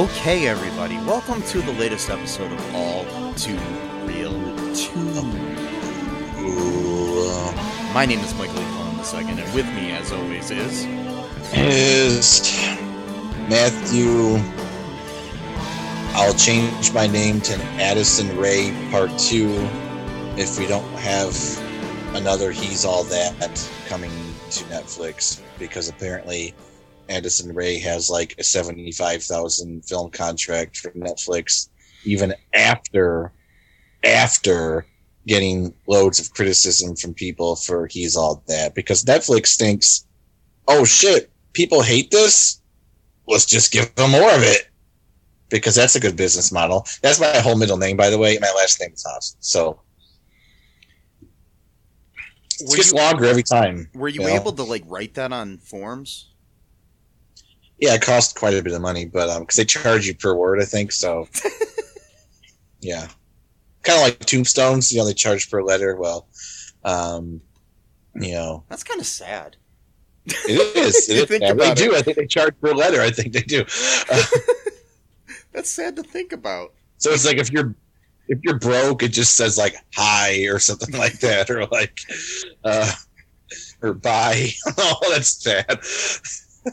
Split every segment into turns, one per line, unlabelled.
Okay, everybody, welcome to the latest episode of All Too Real 2. My name is Michael E. Cohen II, and with me, as always, is.
Is Matthew. I'll change my name to Addison Rae Part 2 if we don't have another He's All That coming to Netflix because apparently Addison Rae has like a 75,000 film contract for Netflix even after after getting loads of criticism from people for He's All That because Netflix thinks oh shit people hate this let's just give them more of it because that's a good business model that's my whole middle name by the way my last name is Haas so it gets
you,
longer every time
were you
you know?
able to, like, write that on forms?
Yeah, it costs quite a bit of money, but um, because they charge you per word, I think so. yeah, kind of like tombstones. You know, they charge per letter. Well, um, you know,
That's kind of sad.
it is. It is. Yeah, they
about
do. I think they charge per letter. I think they do. Uh,
That's sad to think about.
so it's like if you're if you're broke, it just says like hi or something like that, or like uh, or bye. oh, that's sad.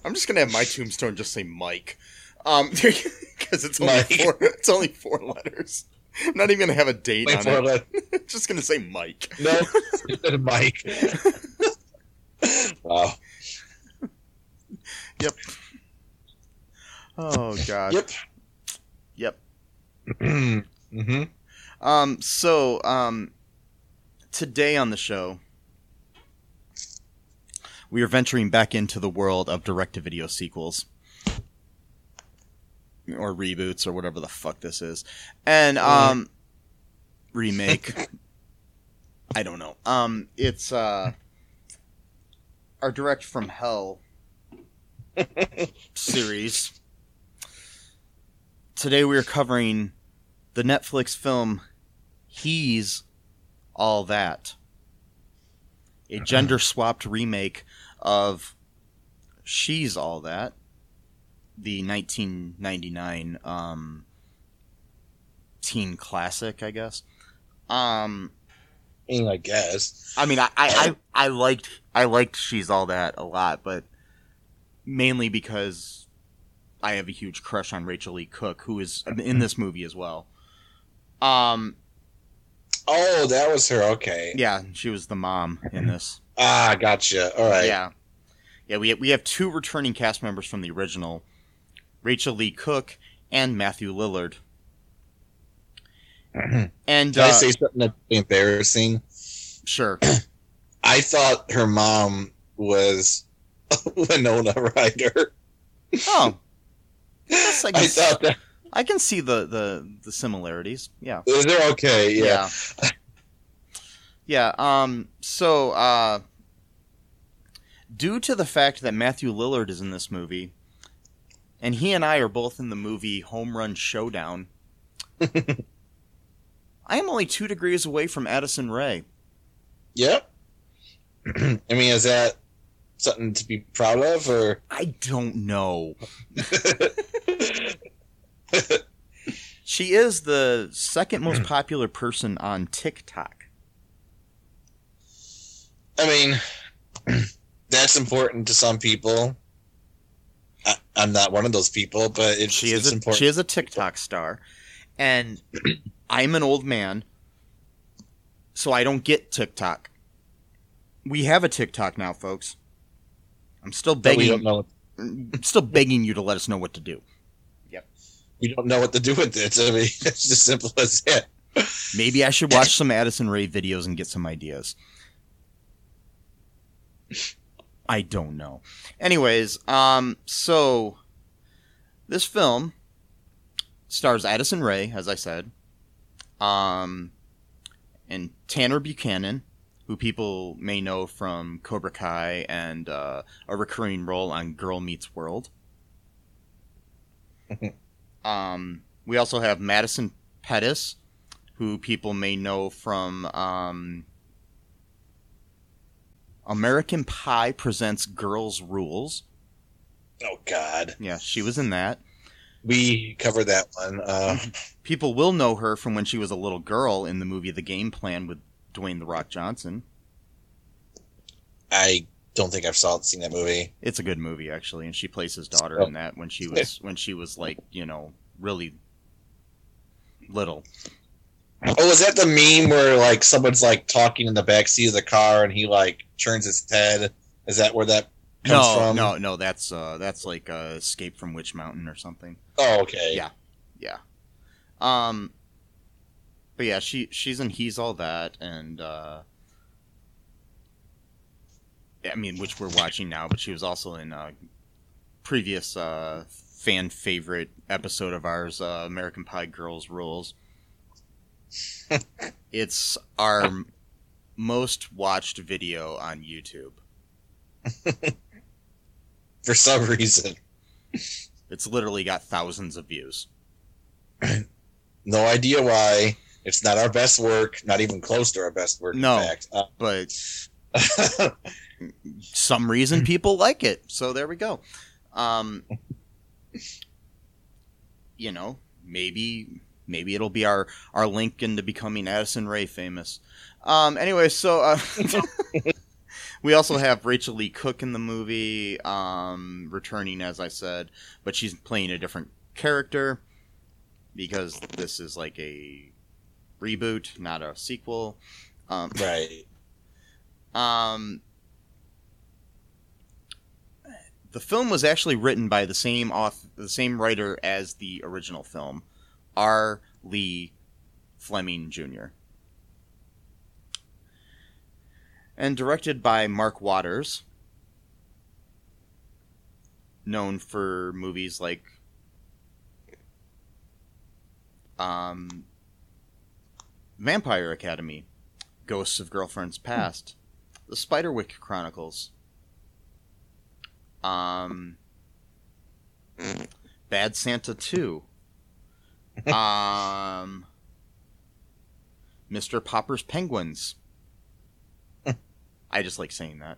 I'm just gonna have my tombstone just say Mike, um, because it's only
Mike.
four. It's only four letters. I'm not even gonna have a date
Wait
on it. Just gonna say Mike.
No, instead of Mike. wow.
Yep. Oh God.
Yep.
Yep.
mm-hmm.
Um. So, um, today on the show, we are venturing back into the world of direct-to-video sequels. Or reboots, or whatever the fuck this is, and um, remake. I don't know. Um, it's uh, our direct from hell series. Today we are covering the Netflix film He's All That. A gender swapped remake of She's All That, the 1999 um, teen classic, I guess. Um,
I mean, I guess.
I mean, I, I, I, I liked I liked She's All That a lot, but mainly because I have a huge crush on Rachael Leigh Cook, who is in this movie as well. Um,
Oh, that was her. Okay.
yeah, she was the mom in this.
Ah, gotcha. All right.
Yeah, yeah. We we have two returning cast members from the original, Rachael Leigh Cook and Matthew Lillard.
Can
And
I
uh,
say something that's embarrassing?
sure,
I thought her mom was Winona Ryder.
oh, yes, I
I,
can,
thought that
I can see the, the the similarities. Yeah.
is there okay? Yeah.
Yeah. Yeah, um so uh due to the fact that Matthew Lillard is in this movie and he and I are both in the movie Home Run Showdown. I am only 2 degrees away from Addison Rae.
Yep. I mean, is that something to be proud of, or
I don't know. She is the second most popular person on TikTok.
I mean, that's important to some people. I, I'm not one of those people, but it's,
She is
it's
a,
important.
she is a TikTok star, and I'm an old man, so I don't get TikTok. We have a TikTok now, folks. I'm still
but we
begging,
don't know.
still begging you to let us know what to do. Yep.
We don't know what to do with it. I mean, it's as simple as that.
Maybe I should watch some Addison Rae videos and get some ideas. I don't know. Anyways, um, so this film stars Addison Rae, as I said, um, and Tanner Buchanan, who people may know from Cobra Kai and uh, a recurring role on Girl Meets World. um, we also have Madison Pettis, who people may know from um, American Pie presents Girls Rules.
Oh God,
Yeah, she was in that.
we covered that one. Uh,
People will know her from when she was a little girl in the movie The Game Plan with Dwayne the Rock Johnson.
I don't think I've saw seen that movie.
It's a good movie actually, and she plays his daughter in that when she was when she was like you know really little.
Oh, is that the meme where like someone's like talking in the back seat of the car and he like turns his head? Is that where that comes
No,
from?
no, no. That's uh, that's like uh, Escape from Witch Mountain or something.
Oh, okay.
Yeah. Yeah. Um. But yeah, she she's in He's All That, and uh, I mean, which we're watching now. But she was also in a previous uh, fan favorite episode of ours, uh, American Pie Girls Rules. it's our most watched video on YouTube.
For some reason,
It's literally got thousands of views.
no idea why. It's not our best work. Not even close to our best work.
No.
In fact.
But
Uh,
some reason people like it. So there we go. Um, you know, maybe maybe it'll be our our link into becoming Addison Rae famous. Um, anyway, so uh, we also have Rachael Leigh Cook in the movie, um, returning as I said, but she's playing a different character because this is like a reboot, not a sequel. Um,
right.
um, the film was actually written by the same author, the same writer as the original film, R. Lee Fleming Jr. And directed by Mark Waters, known for movies like um, Vampire Academy, Ghosts of Girlfriends Past, The Spiderwick Chronicles, um, Bad Santa 2, um, Mr. Popper's Penguins. I just like saying that.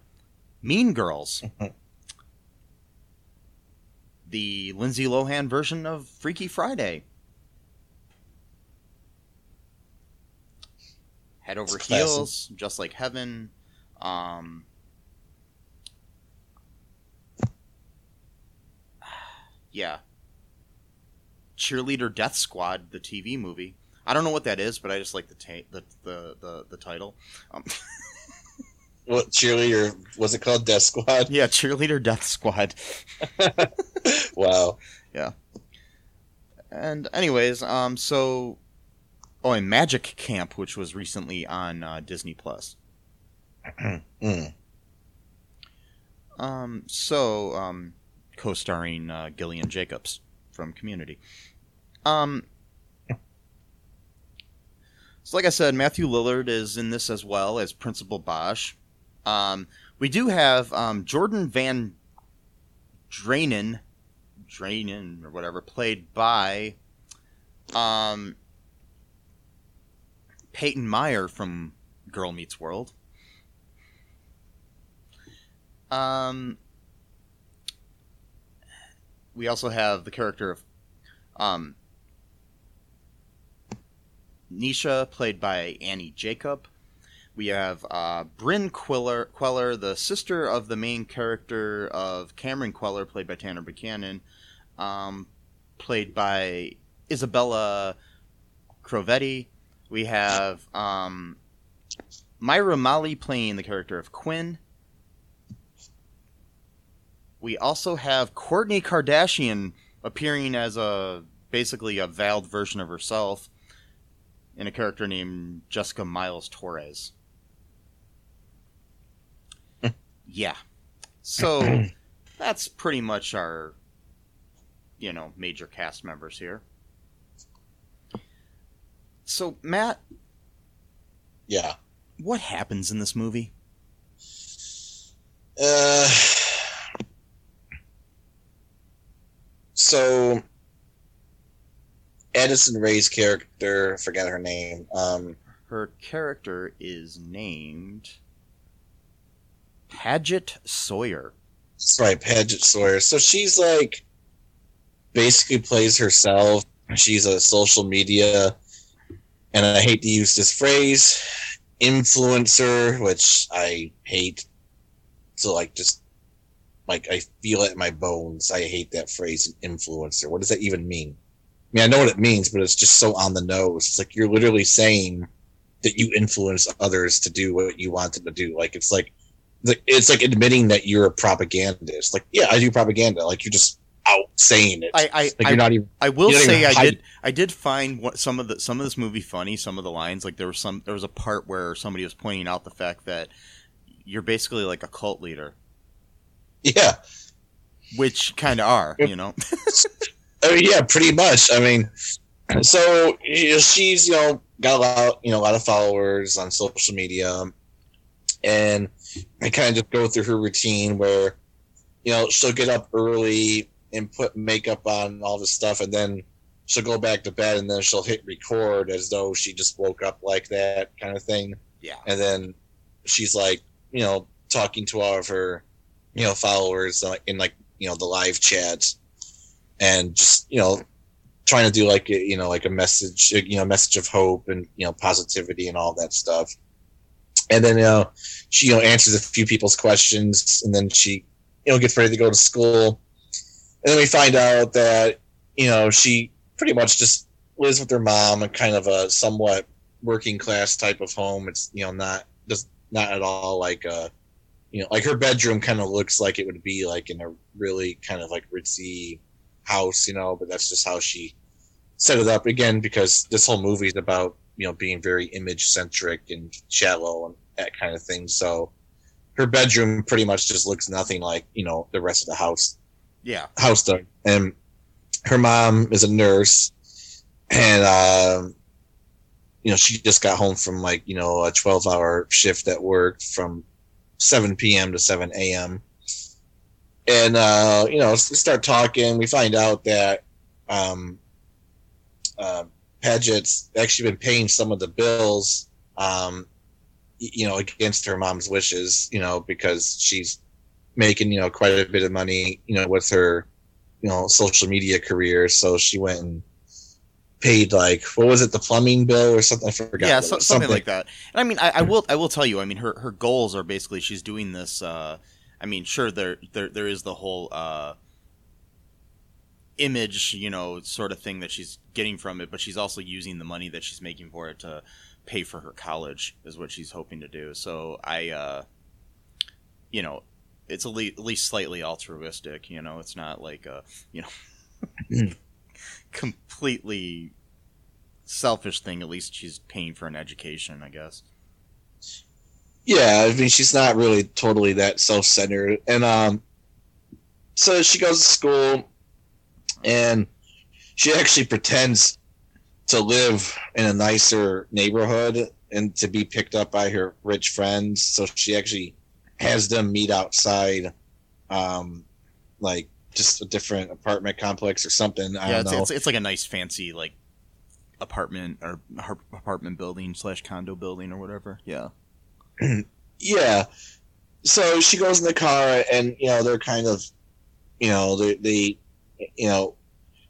Mean Girls. the Lindsay Lohan version of Freaky Friday. Head over
It's
heels, just like heaven. Um, yeah. Cheerleader Death Squad, the TV movie. I don't know what that is, but I just like the ta- the, the the the title. Um,
What cheerleader was it called? Death Squad.
yeah, Cheerleader Death Squad.
Wow. Yeah.
And anyways, um, so oh, and Magic Camp, which was recently on uh, Disney Plus.
Mm.
Um, so um, co-starring uh, Gillian Jacobs from Community. Um, so like I said, Matthew Lillard is in this as well as Principal Bosch. Um, we do have um, Jordan Van Draanen, Draanen or whatever, played by um, Peyton Meyer from Girl Meets World. Um, we also have the character of um, Nisha, played by Annie Jacob. We have uh, Bryn Kweller, Kweller, the sister of the main character of Cameron Kweller, played by Tanner Buchanan, um, played by Isabella Crovetti. We have um, Myra Molloy playing the character of Quinn. We also have Kourtney Kardashian appearing as a basically a veiled version of herself in a character named Jessica Miles Torres. yeah. So that's pretty much our you know, major cast members here. So, Matt,
Yeah.
what happens in this movie?
Uh, so Addison Rae's character, forget her name. Um,
Her character is named Padgett Sawyer.
right, Padgett Sawyer. So she's like basically plays herself. She's a social media, and I hate to use this phrase, influencer, which I hate. So like just like I feel it in my bones. I hate that phrase, influencer. What does that even mean? I mean, I know what it means, but it's just so on the nose. It's like you're literally saying that you influence others to do what you want them to do. Like it's like it's like admitting that you're a propagandist. Like, yeah, I do propaganda. Like you're just out saying it.
I I,
like you're not even.
I will say I did I did find what some of the some of this movie funny. Some of the lines like there was some there was a part where somebody was pointing out the fact that you're basically like a cult leader,
Yeah.
which kind of are, you know.
I mean, yeah, pretty much. I mean, so you know, she's you know got a lot, you know, a lot of followers on social media, and I kind of just go through her routine where, you know, she'll get up early and put makeup on all this stuff, and then she'll go back to bed, and then she'll hit record as though she just woke up like that kind of thing,
yeah.
and then she's like, you know, talking to all of her, you know, followers uh, in like you know the live chats and just you know trying to do like a, you know like a message uh, you know message of hope and you know positivity and all that stuff. And then you know she you know answers a few people's questions and then she you know gets ready to go to school. And then we find out that you know she pretty much just lives with her mom and kind of a somewhat working class type of home. It's you know not just not at all like a you know like her bedroom kind of looks like it would be like in a really kind of like ritzy house, you know, but that's just how she set it up again because this whole movie is about, you know, being very image centric and shallow and that kind of thing. So her bedroom pretty much just looks nothing like, you know, the rest of the house
Yeah.
house does. And her mom is a nurse and um you know, she just got home from like, you know, a twelve hour shift at work from seven PM to seven AM and uh, you know, start talking. We find out that um, uh, Padgett's actually been paying some of the bills, um, you know, against her mom's wishes. You know, because she's making you know quite a bit of money, you know, with her, you know, social media career. So she went and paid like what was it, the plumbing bill or something? I forgot.
yeah, so,
was.
something, like that. And I mean, I, I will, I will tell you. I mean, her her goals are basically she's doing this. Uh, I mean, sure, there there there is the whole uh, image, you know, sort of thing that she's getting from it, but she's also using the money that she's making for it to pay for her college, is what she's hoping to do. So I, uh, you know, it's at least, at least slightly altruistic. You know, it's not like a, you know, completely selfish thing. At least she's paying for an education, I guess.
Yeah, I mean she's not really totally that self centered. And um so she goes to school and she actually pretends to live in a nicer neighborhood and to be picked up by her rich friends. So she actually has them meet outside um like just a different apartment complex or something. I
yeah,
don't
it's,
know.
it's it's like a nice fancy like apartment or apartment building slash condo building or whatever. Yeah.
Yeah so she goes in the car and you know they're kind of you know they, they you know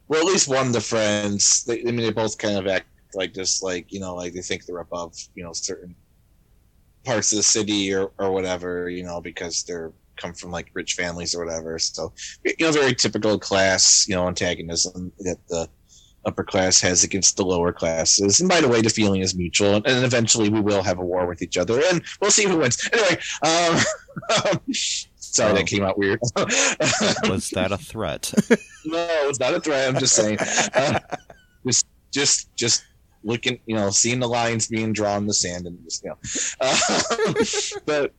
well at least one of the friends they, i mean they both kind of act like just like you know, like they think they're above, you know, certain parts of the city or or whatever, you know, because they're come from like rich families or whatever. So you know, very typical class, you know, antagonism that the upper class has against the lower classes. And by the way, the feeling is mutual, and, and eventually we will have a war with each other, and we'll see who wins. Anyway, um, sorry
Oh.
that came out weird.
Was that a threat?
no, it's not a threat. I'm just saying, uh, just just just looking, you know, seeing the lines being drawn in the sand, and just you know, uh, but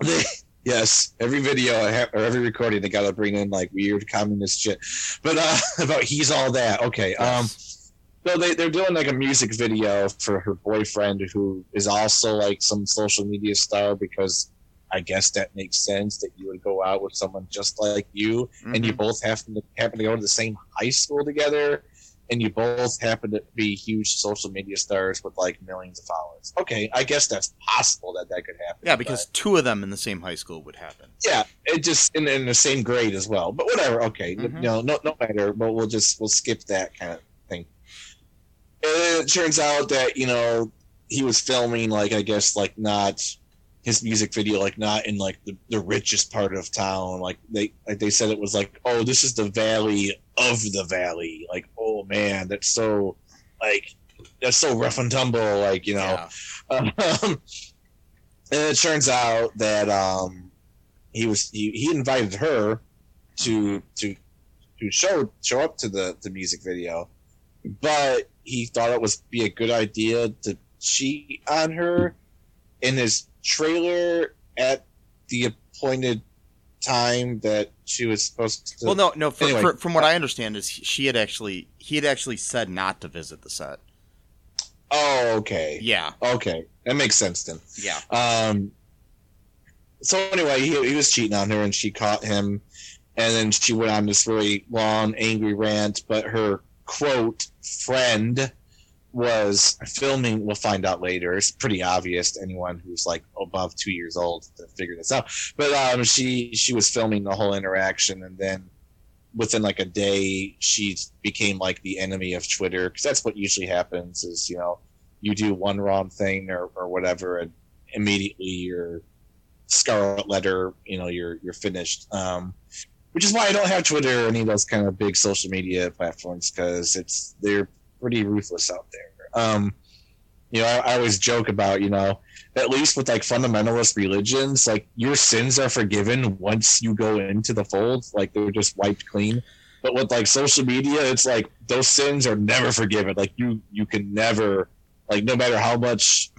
they. Yes, every video I have, or every recording, they got to bring in like weird communist shit. But uh, about he's all that. Okay. Um, so they, they're doing like a music video for her boyfriend who is also like some social media star because I guess that makes sense that you would go out with someone just like you and you
Mhm.
both happen to happen to go to the same high school together and you both happen to be huge social media stars with like millions of followers. Okay, I guess that's possible that that could happen.
yeah, because two of them in the same high school would happen.
yeah, it just in, in the same grade as well. But whatever, okay,
Mhm.
you know, no no matter. But we'll just we'll skip that kind of thing. And it turns out that you know he was filming like I guess like not his music video like not in like the, the richest part of town like they like they said it was like oh this is the valley of the valley like oh man that's so like that's so rough and tumble like you know
Yeah.
um, and it turns out that um he was he, he invited her to to to show show up to the the music video but he thought it was be a good idea to cheat on her in his trailer at the appointed time that she was supposed to
Well, no, no. For,
Anyway.
for, from what I understand, is she had actually he had actually said not to visit the set.
oh okay
Yeah,
okay that makes sense then
yeah.
Um. So anyway, he, he was cheating on her, and she caught him, and then she went on this really long, angry rant. But her quote friend was filming. We'll find out later. It's pretty obvious to anyone who's like above two years old to figure this out. But um, she she was filming the whole interaction, and then within like a day, she became like the enemy of Twitter because that's what usually happens. Is you know you do one wrong thing or, or whatever and immediately you're scarlet letter you know you're you're finished um which is why i don't have twitter or any of those kind of big social media platforms because it's they're pretty ruthless out there. Um you know I, I always joke about you know at least with like fundamentalist religions like your sins are forgiven once you go into the fold like they're just wiped clean. But with like social media it's like those sins are never forgiven. Like you you can never like no matter how much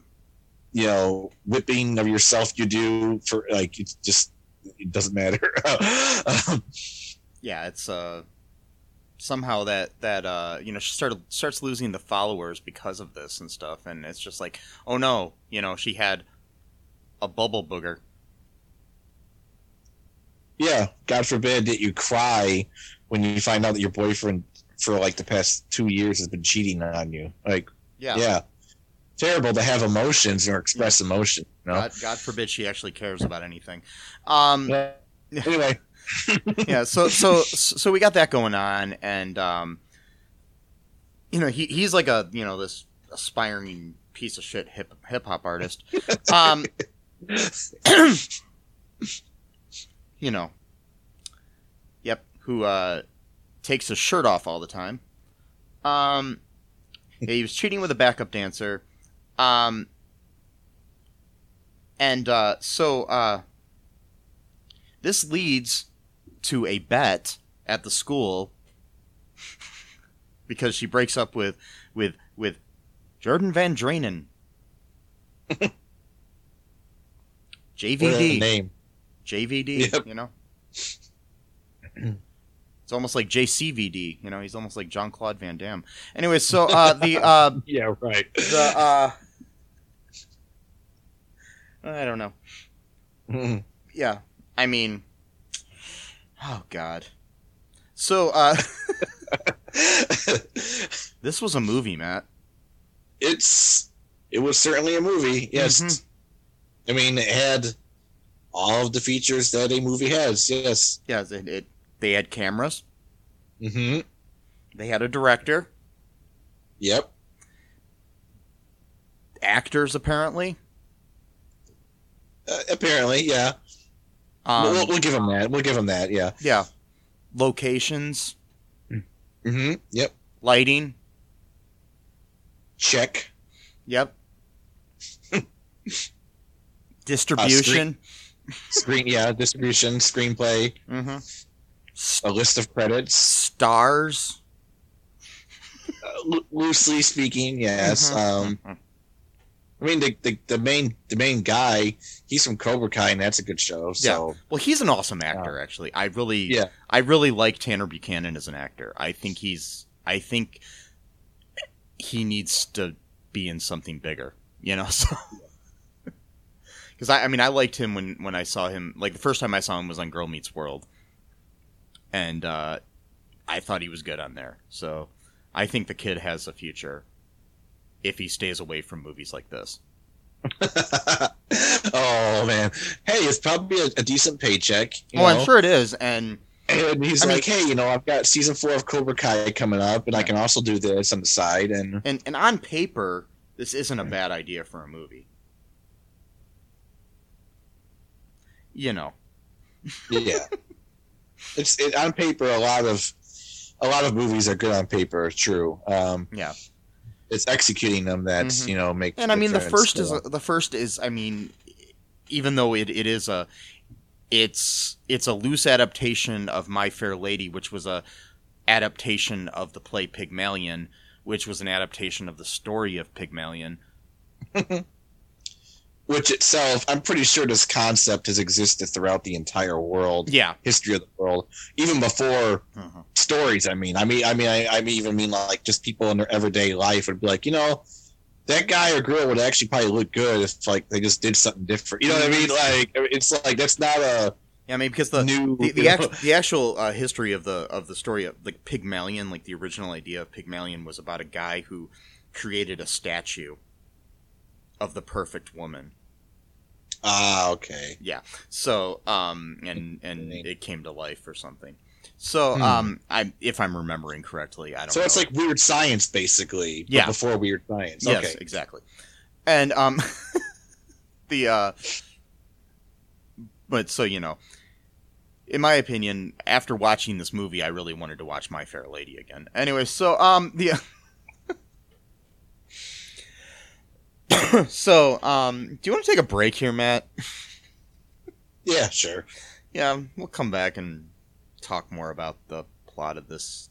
you know whipping of yourself you do for like it just it doesn't matter. Um,
yeah, it's uh somehow that that uh you know she started starts losing the followers because of this and stuff, and it's just like oh no, you know she had a bubble booger.
yeah god forbid that you cry when you find out that your boyfriend for like the past two years has been cheating on you like
Yeah,
yeah, terrible to have emotions or express emotion you know
God, God forbid she actually cares about anything. Um,
Yeah. anyway
yeah, so so so we got that going on, and um, you know he he's like a you know this aspiring piece of shit hip hip hop artist. Um, you know, yep, who uh, takes his shirt off all the time. Um, yeah, he was cheating with a backup dancer. Um, and uh, so uh, this leads to a bet at the school because she breaks up with with with Jordan Van Draanen.
What a
JVD.
name
JVD,
Yep.
you know? It's almost like JCVD, you know, he's almost like Jean Claude Van Damme. Anyway, so uh the uh
yeah right
the uh I don't know.
Mhm.
Yeah. I mean Oh god. So uh this was a movie, Matt.
it's it was certainly a movie yes
Mhm.
i mean it had all of the features that a movie has yes
Yes. it, it they had cameras,
mm-hmm
they had a director,
yep
actors apparently.
Uh, apparently, yeah.
Um,
we'll, we'll give him that. We'll give him that. Yeah.
yeah, locations,
Mm-hmm. Yep.
lighting.
Check.
Yep. Distribution.
Screen. Yeah. Distribution. Screenplay.
mm-hmm.
A list of credits.
Stars.
Uh, lo- loosely speaking, yes.
Mhm,
Um,
mhm.
I mean, the, the the main the main guy, he's from Cobra Kai, and that's a good show. So
Well, he's an awesome actor. Actually, I really,
Yeah.
I really like Tanner Buchanan as an actor. I think he's, I think he needs to be in something bigger. You know, so because I, I mean, I liked him when when I saw him. Like the first time I saw him was on Girl Meets World, and uh, I thought he was good on there. So I think the kid has a future if he stays away from movies like this.
oh man, hey, it's probably a, a decent paycheck. You
oh,
know?
I'm sure it is, and
And he's
I mean-
like, hey, you know, I've got season four of Cobra Kai coming up, and I can also do this on the side. And
and and on paper, this isn't a bad idea for a movie. You know,
yeah, it's it, on paper. A lot of a lot of movies are good on paper. True. Um,
yeah.
It's executing them that's
Mhm.
you know make.
And I mean, the first is the first is I mean, even though it, it is a it's it's a loose adaptation of My Fair Lady, which was a adaptation of the play Pygmalion, which was an adaptation of the story of Pygmalion.
which itself, I'm pretty sure this concept has existed throughout the entire world,
Yeah.
history of the world, even before
Uh-huh.
stories. I mean, I mean, I mean, I, I mean, even mean like just people in their everyday life would be like, you know, that guy or girl would actually probably look good if like they just did something different. You know what I mean? Like it's like that's not a
Yeah, I mean because the
new.
the,
you
the,
know-
act, the actual uh, history of the of the story of like Pygmalion, like the original idea of Pygmalion was about a guy who created a statue of the perfect woman.
Ah, okay. Yeah.
So, um, and and it came to life or something. So,
Hmm.
um, I if I'm remembering correctly, I don't.
So it's like weird science, basically. but
Yeah.
Before weird science.
yes,
Okay.
exactly. And um, the uh, but so you know, in my opinion, after watching this movie, I really wanted to watch My Fair Lady again. Anyway, so um, the so um, do you want to take a break here, Matt?
Yeah, sure.
Yeah, we'll come back and talk more about the plot of this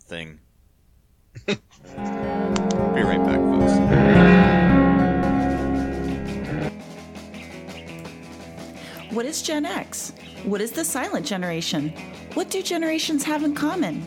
thing. Be right back, folks.
What is Gen X? What is the silent generation? What do generations have in common?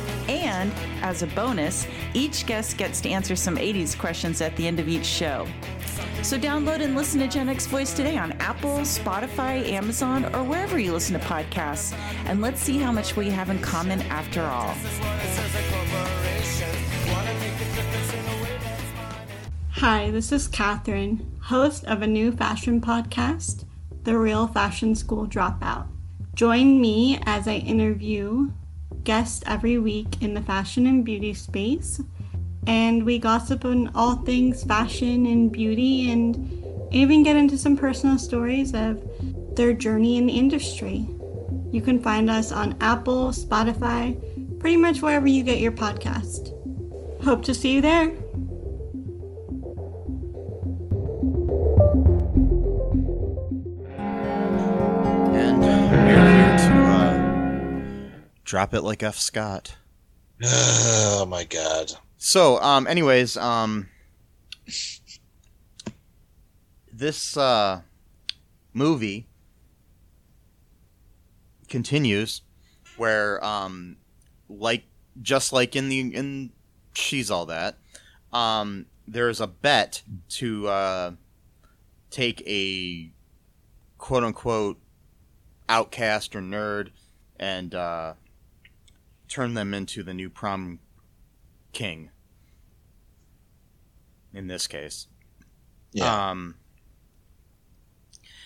And as a bonus, each guest gets to answer some 80s questions at the end of each show. So download and listen to Gen X Voice today on Apple, Spotify, Amazon, or wherever you listen to podcasts. And let's see how much we have in common after all.
Hi, this is Catherine, host of a new fashion podcast, The Real Fashion School Dropout. Join me as I interview guests every week in the fashion and beauty space, and we gossip on all things fashion and beauty and even get into some personal stories of their journey in the industry. You can find us on Apple, Spotify, pretty much wherever you get your podcast. Hope to see you there.
Drop it like F. Scott.
Oh my god.
So, um, anyways, um, this uh, movie continues where, um, like, just like in the in she's all that, um, there's a bet to uh, take a quote unquote outcast or nerd and uh, turn them into the new prom king. In this case,
Yeah.
um,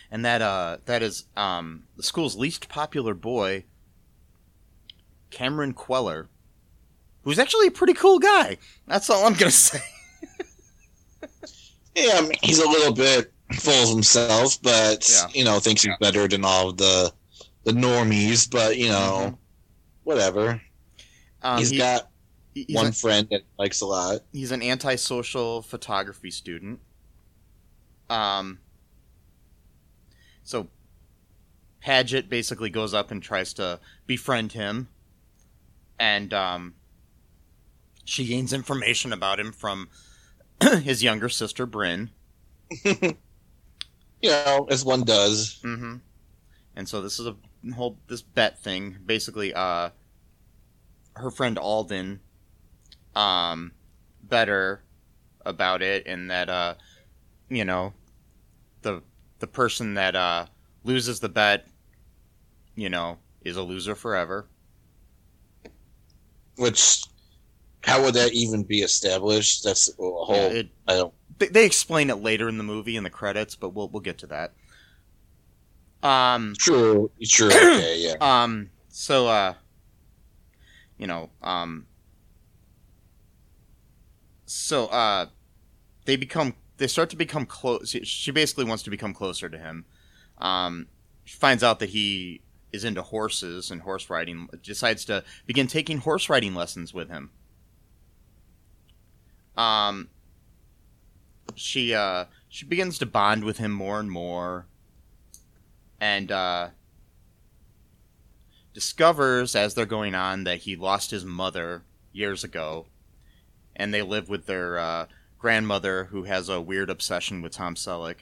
and that uh, that is um, the school's least popular boy, Cameron Kweller, who's actually a pretty cool guy. That's all I'm gonna say.
yeah, I mean, he's a little bit full of himself, but
Yeah.
you know, thinks he's better than all of the the normies. But you know,
Mhm.
whatever.
Um,
he's
he-
got
he's
one
a-
friend that likes a lot.
he's an antisocial photography student. Um, so Padgett basically goes up and tries to befriend him, and um, she gains information about him from his younger sister Bryn.
You know, as one does.
Mm-hmm. And so this is a whole this bet thing. Basically, uh, her friend Alden, um, better about it, in that uh, you know, the the person that uh loses the bet, you know, is a loser forever.
Which, how would that even be established? That's a whole.
Yeah, it,
I don't.
they, they explain it later in the movie in the credits, but we'll we'll get to that. Um,
True. Sure. Okay. Yeah.
Um. So, uh, you know, um, so uh, they become they start to become close. She basically wants to become closer to him. Um, she finds out that he is into horses and horse riding. Decides to begin taking horse riding lessons with him. Um. She uh she begins to bond with him more and more, and uh discovers as they're going on that he lost his mother years ago, and they live with their uh, grandmother who has a weird obsession with Tom Selleck,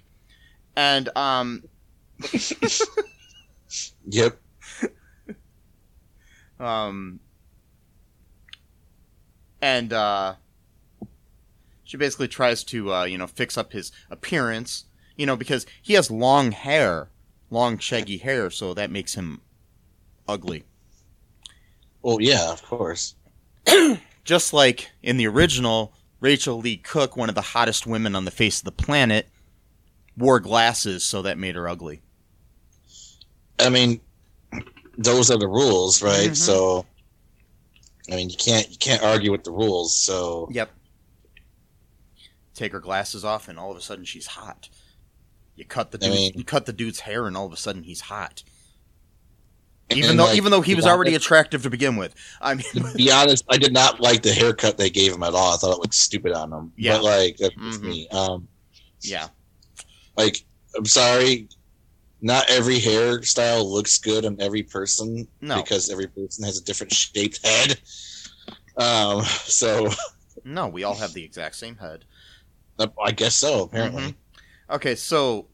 and um,
Yep.
um, and uh, she basically tries to uh, you know fix up his appearance, you know, because he has long hair, long shaggy hair, so that makes him ugly.
Well, yeah, of course.
just like in the original, Rachael Leigh Cook, one of the hottest women on the face of the planet, wore glasses, so that made her ugly.
I mean, those are the rules, right?
Mhm.
So, I mean, you can't you can't argue with the rules. So,
Yep. Take her glasses off, and all of a sudden she's hot. You cut the
I mean-
you cut the dude's hair, and all of a sudden he's hot.
And,
Even though
like,
even though he was already attractive to begin with. I mean,
to be honest, I did not like the haircut they gave him at all. I thought it looked stupid on him.
Yeah.
But like that's
Mhm.
me. Um,
yeah,
like I'm sorry, not every hairstyle looks good on every person
No.
because every person has a different shaped head. Um, so
no, we all have the exact same head.
I guess so. Apparently,
Mhm. Okay, so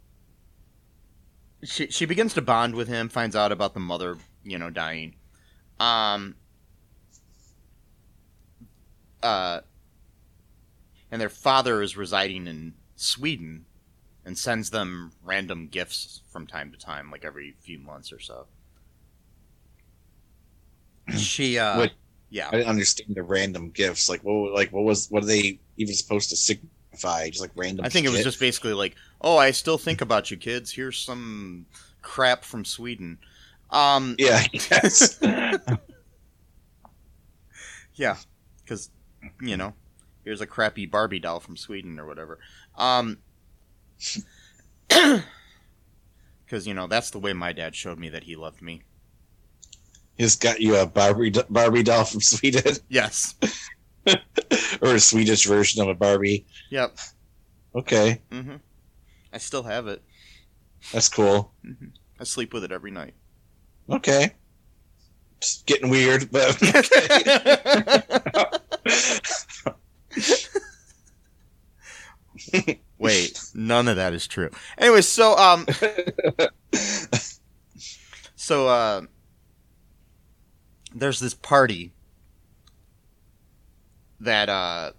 she she begins to bond with him, finds out about the mother, you know, dying. Um uh and their father is residing in Sweden and sends them random gifts from time to time, like every few months or so. She uh
Wait.
yeah.
I didn't understand the random gifts. Like what? Like what was? What are they even supposed to signify? Just like random.
I think it was just basically like, "Oh, I still think about you, kids. Here's some crap from Sweden." Um,
Yeah. Yes.
yeah, because you know, here's a crappy Barbie doll from Sweden or whatever. Um, because you know that's the way my dad showed me that he loved me.
He's got you a Barbie Barbie doll from Sweden,
Yes.
or a Swedish version of a Barbie.
Yep.
Okay,
Mm-hmm. I still have it.
that's cool.
I sleep with it every night.
Okay, it's getting weird, but okay.
Wait, none of that is true. Anyway, so um, so uh, there's this party that uh,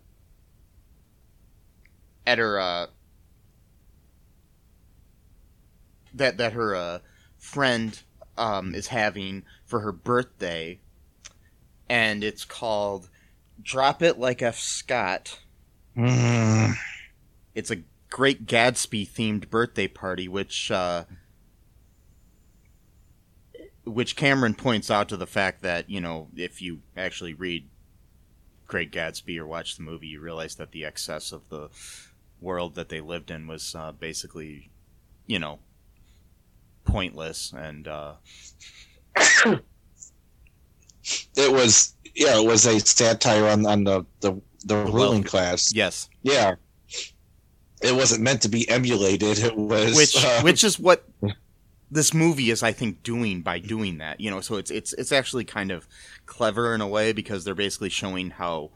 at her uh, that that her uh, friend um, is having for her birthday, and it's called "Drop It Like F. Scott."
Mm,
It's a Great Gatsby themed birthday party, which uh, which Cameron points out to the fact that you know if you actually read Great Gatsby or watch the movie, you realize that the excess of the world that they lived in was uh, basically, you know, pointless and uh,
it was yeah, it was a satire on on the the, the ruling class.
yes,
Yeah, it wasn't meant to be emulated. It was
which
uh,
which is what this movie is I think doing by doing that. You know, so it's it's it's actually kind of clever in a way because they're basically showing how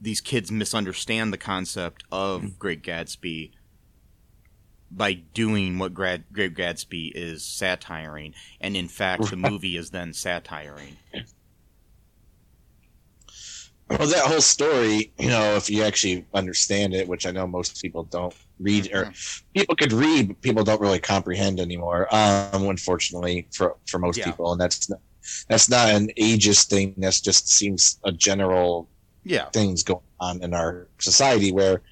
these kids misunderstand the concept of Great Gatsby by doing what Grad, Great Gatsby is satiring, and in fact, the movie is then satiring.
well, that whole story. You know, if you actually understand it, which I know most people don't read, or people could read, but people don't really comprehend anymore. Um, unfortunately, for for most
Yeah.
people, and that's not, that's not an ageist thing. That's just seems a general
Yeah,
things going on in our society where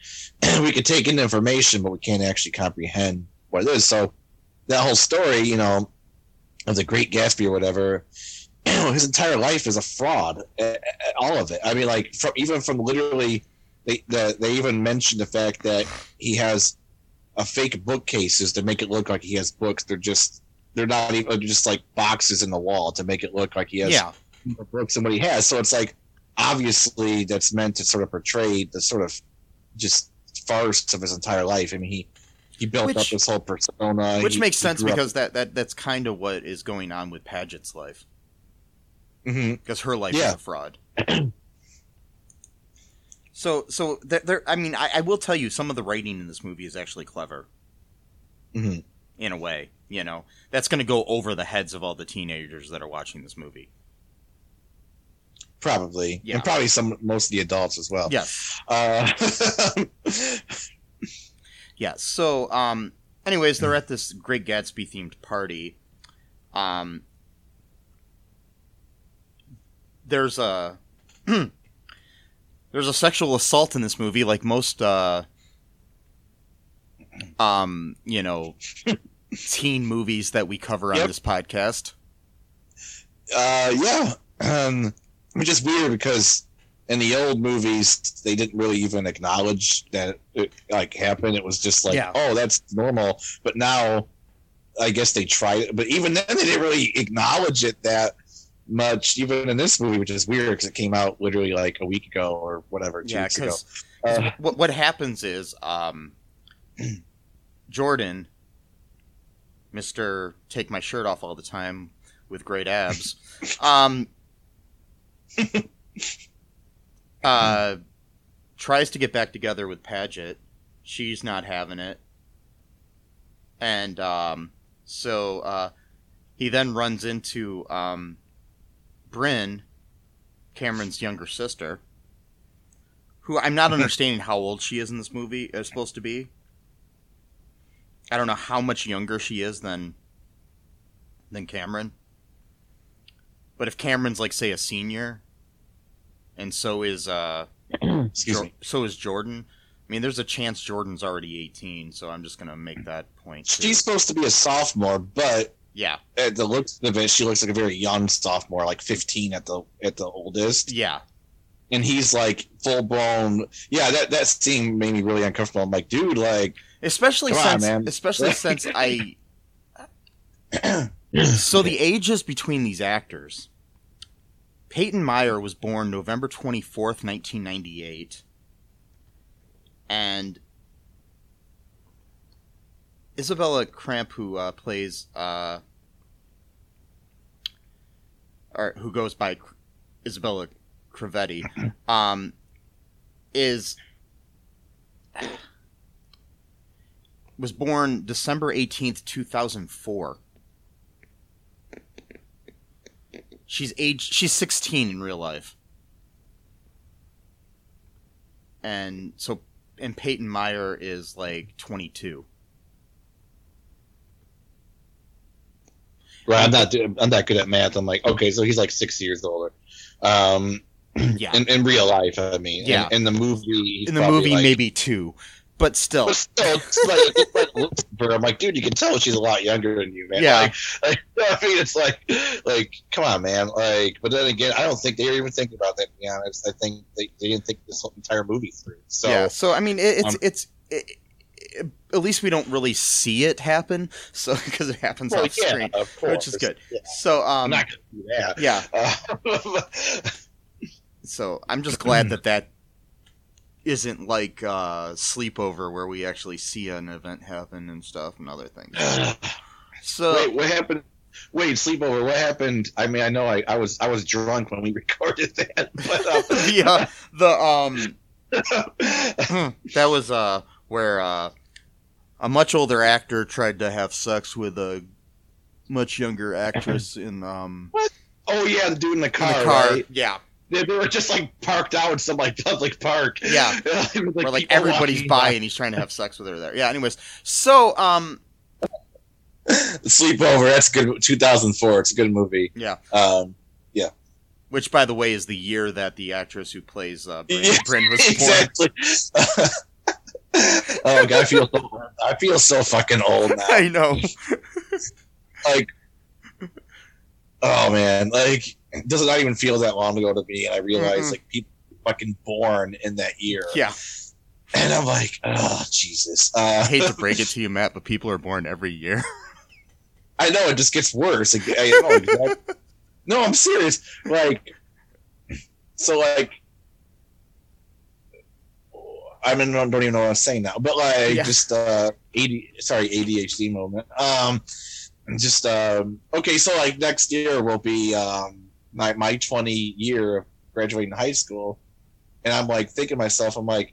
we could take in information, but we can't actually comprehend what it is. So that whole story, you know, of the Great Gatsby or whatever, his entire life is a fraud. All of it. I mean, like from even from literally, they the, they even mentioned the fact that he has a fake bookcases to make it look like he has books. They're just they're not even they're just like boxes in the wall to make it look like he has
yeah,
more books than what he has. So it's like obviously that's meant to sort of portray the sort of just farce of his entire life. I mean, he he built
Which-
up this whole persona,
which
He-
makes
he
sense
grew up-
because that, that that's kind of what is going on with Padgett's life
Mhm.
because her life
Yeah.
is a fraud. so, so there, there. I mean, I, I will tell you, some of the writing in this movie is actually clever
Mhm.
in a way. You know, that's going to go over the heads of all the teenagers that are watching this movie.
Probably,
Yeah.
and probably some most of the adults as well.
Yes,
Uh,
yeah. So, um, anyways, they're at this Great Gatsby themed party. Um, there's a there's a sexual assault in this movie, like most, uh, um, you know, teen movies that we cover on
Yep.
this podcast.
uh, yeah, um, which is weird because in the old movies they didn't really even acknowledge that it like happened. It was just like,
Yeah.
oh, that's normal. But now, I guess they tried it. But even then, they didn't really acknowledge it that much. Even in this movie, which is weird because it came out literally like a week ago or whatever, two
Yeah,
weeks ago. Uh,
what what happens is um, Jordan, Mister, take my shirt off all the time with great abs, um, uh, tries to get back together with Padgett. She's not having it, and um, so uh, he then runs into um, Bryn, Cameron's younger sister who I'm not understanding how old she is in this movie is supposed to be. I don't know how much younger she is than than Cameron. But if Cameron's like say a senior and so is uh
excuse
Jo-
me.
so is Jordan. I mean there's a chance Jordan's already 18, so I'm just going to make that point. too.
She's supposed to be a sophomore, but
yeah.
at the looks of it, she looks like a very young sophomore, like 15 at the at the oldest.
Yeah.
and he's like full blown. Yeah, that that scene made me really uncomfortable. I'm like, dude, like,
Especially
on,
since
man.
especially since I So the ages between these actors. Peyton Meyer was born November 24th, 1998. And Isabella Cramp, who uh, plays, uh, or who goes by Isabella Crovetti, um, is was born December 18th, 2004. She's age she's 16 in real life. And so and Peyton Meyer is like 22.
Right, I'm not. I'm not good at math. I'm like, okay, so he's like six years older. Um,
Yeah.
in, in real life, I mean.
Yeah.
In, in the movie,
In the movie,
like-
maybe two, but still.
But still, like, like looks at her, I'm like, dude, you can tell she's a lot younger than you, man.
Yeah.
Like, like, I mean, it's like, like, come on, man. Like, but then again, I don't think they were even thinking about that. To be honest, I think they, they didn't think this whole entire movie through. So,
yeah. So I mean, it, it's
um,
it's. It, it- at least we don't really see it happen, so because it happens
well,
off
yeah,
screen,
of course.
which is good.
Yeah.
So um,
I'm not gonna do that.
yeah.
Uh,
So I'm just glad that that isn't like uh, sleepover where we actually see an event happen and stuff and other things. So
Wait, what happened? Wait, sleepover. What happened? I mean, I know I, I was I was drunk when we recorded that, but um,
the uh, the um that was uh where uh a much older actor tried to have sex with a much younger actress in um
oh yeah, the dude in the
in
car.
the car.
right?
Yeah,
They, they were just like parked out in some like public park.
Yeah.
It was,
where like everybody's by and he's trying to have sex with her there. Yeah. Anyways, so um
Sleepover. That's good. 2004. It's a good movie.
yeah.
Um, yeah.
Which, by the way, is the year that the actress who plays uh, Bryn,
Yeah,
Bryn was born.
exactly. oh god, I feel so, I feel so fucking old now.
I know.
Like, oh man, like it does not even feel that long ago to me, and I realize
Mm-mm.
like people fucking born in that year.
Yeah.
and I'm like, oh Jesus. Uh,
I hate to break it to you, Matt, but people are born every year.
I know it just gets worse. Like, I know exactly. no, I'm serious. Like, so like, I mean, I don't even know what I'm saying now, but like,
Yeah.
just uh, AD, sorry, ADHD moment. Um, just um, okay. So like next year will be um my my 20 year of graduating high school, and I'm like thinking to myself, I'm like.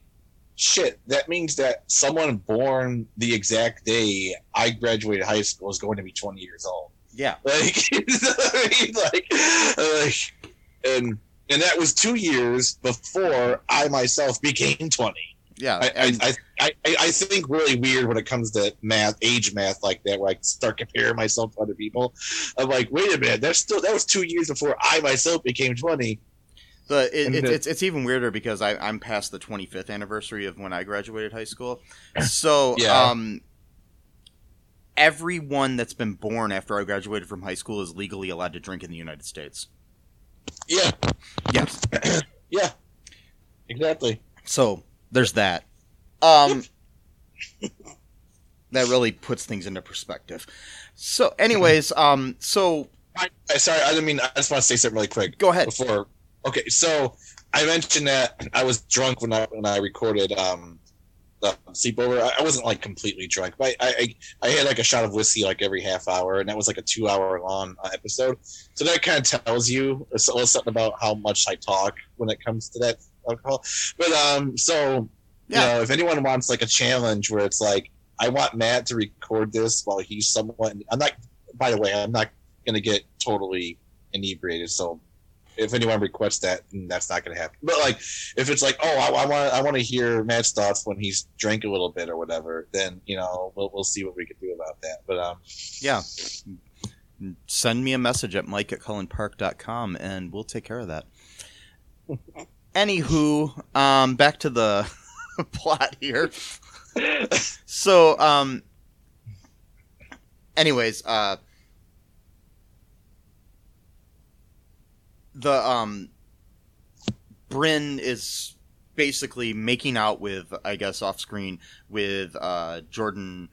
Shit, that means that someone born the exact day I graduated high school is going to be 20 years old
Yeah.
like, like, like, and and that was two years before I myself became twenty.
Yeah.
I, I, I, I, think really weird when it comes to math, age math like that, where I start comparing myself to other people. I'm like, wait a minute, that's still that was two years before I myself became twenty.
But it, it,
the-
it's, it's even weirder because I, I'm past the 25th anniversary of when I graduated high school. So,
Yeah.
um, everyone that's been born after I graduated from high school is legally allowed to drink in the United States.
Yeah,
Yes.
yeah, exactly.
So there's that. Um, that really puts things into perspective. So, anyways, um, so
I, I sorry, I didn't mean. I just want to say something really quick.
go ahead.
before. Okay, so I mentioned that I was drunk when I when I recorded um the sleepover. I, I wasn't like completely drunk, but I, I I had like a shot of whiskey like every half hour, and that was like a two hour long uh, episode. So that kind of tells you a little something about how much I talk when it comes to that alcohol. But um, so
Yeah.
you know, if anyone wants like a challenge where it's like I want Matt to record this while he's somewhat. I'm not. By the way, I'm not gonna get totally inebriated. So if anyone requests that, that's not going to happen. But like, if it's like, oh, I, I want, I want to hear Matt's thoughts when he's drank a little bit or whatever, then you know, we'll we'll see what we can do about that. But um,
Yeah. Send me a message at mike at cullenpark.com and we'll take care of that. Anywho, um, back to the plot here. So, um, anyways, uh, the, um, Bryn is basically making out with, I guess, off screen with, uh, Jordan,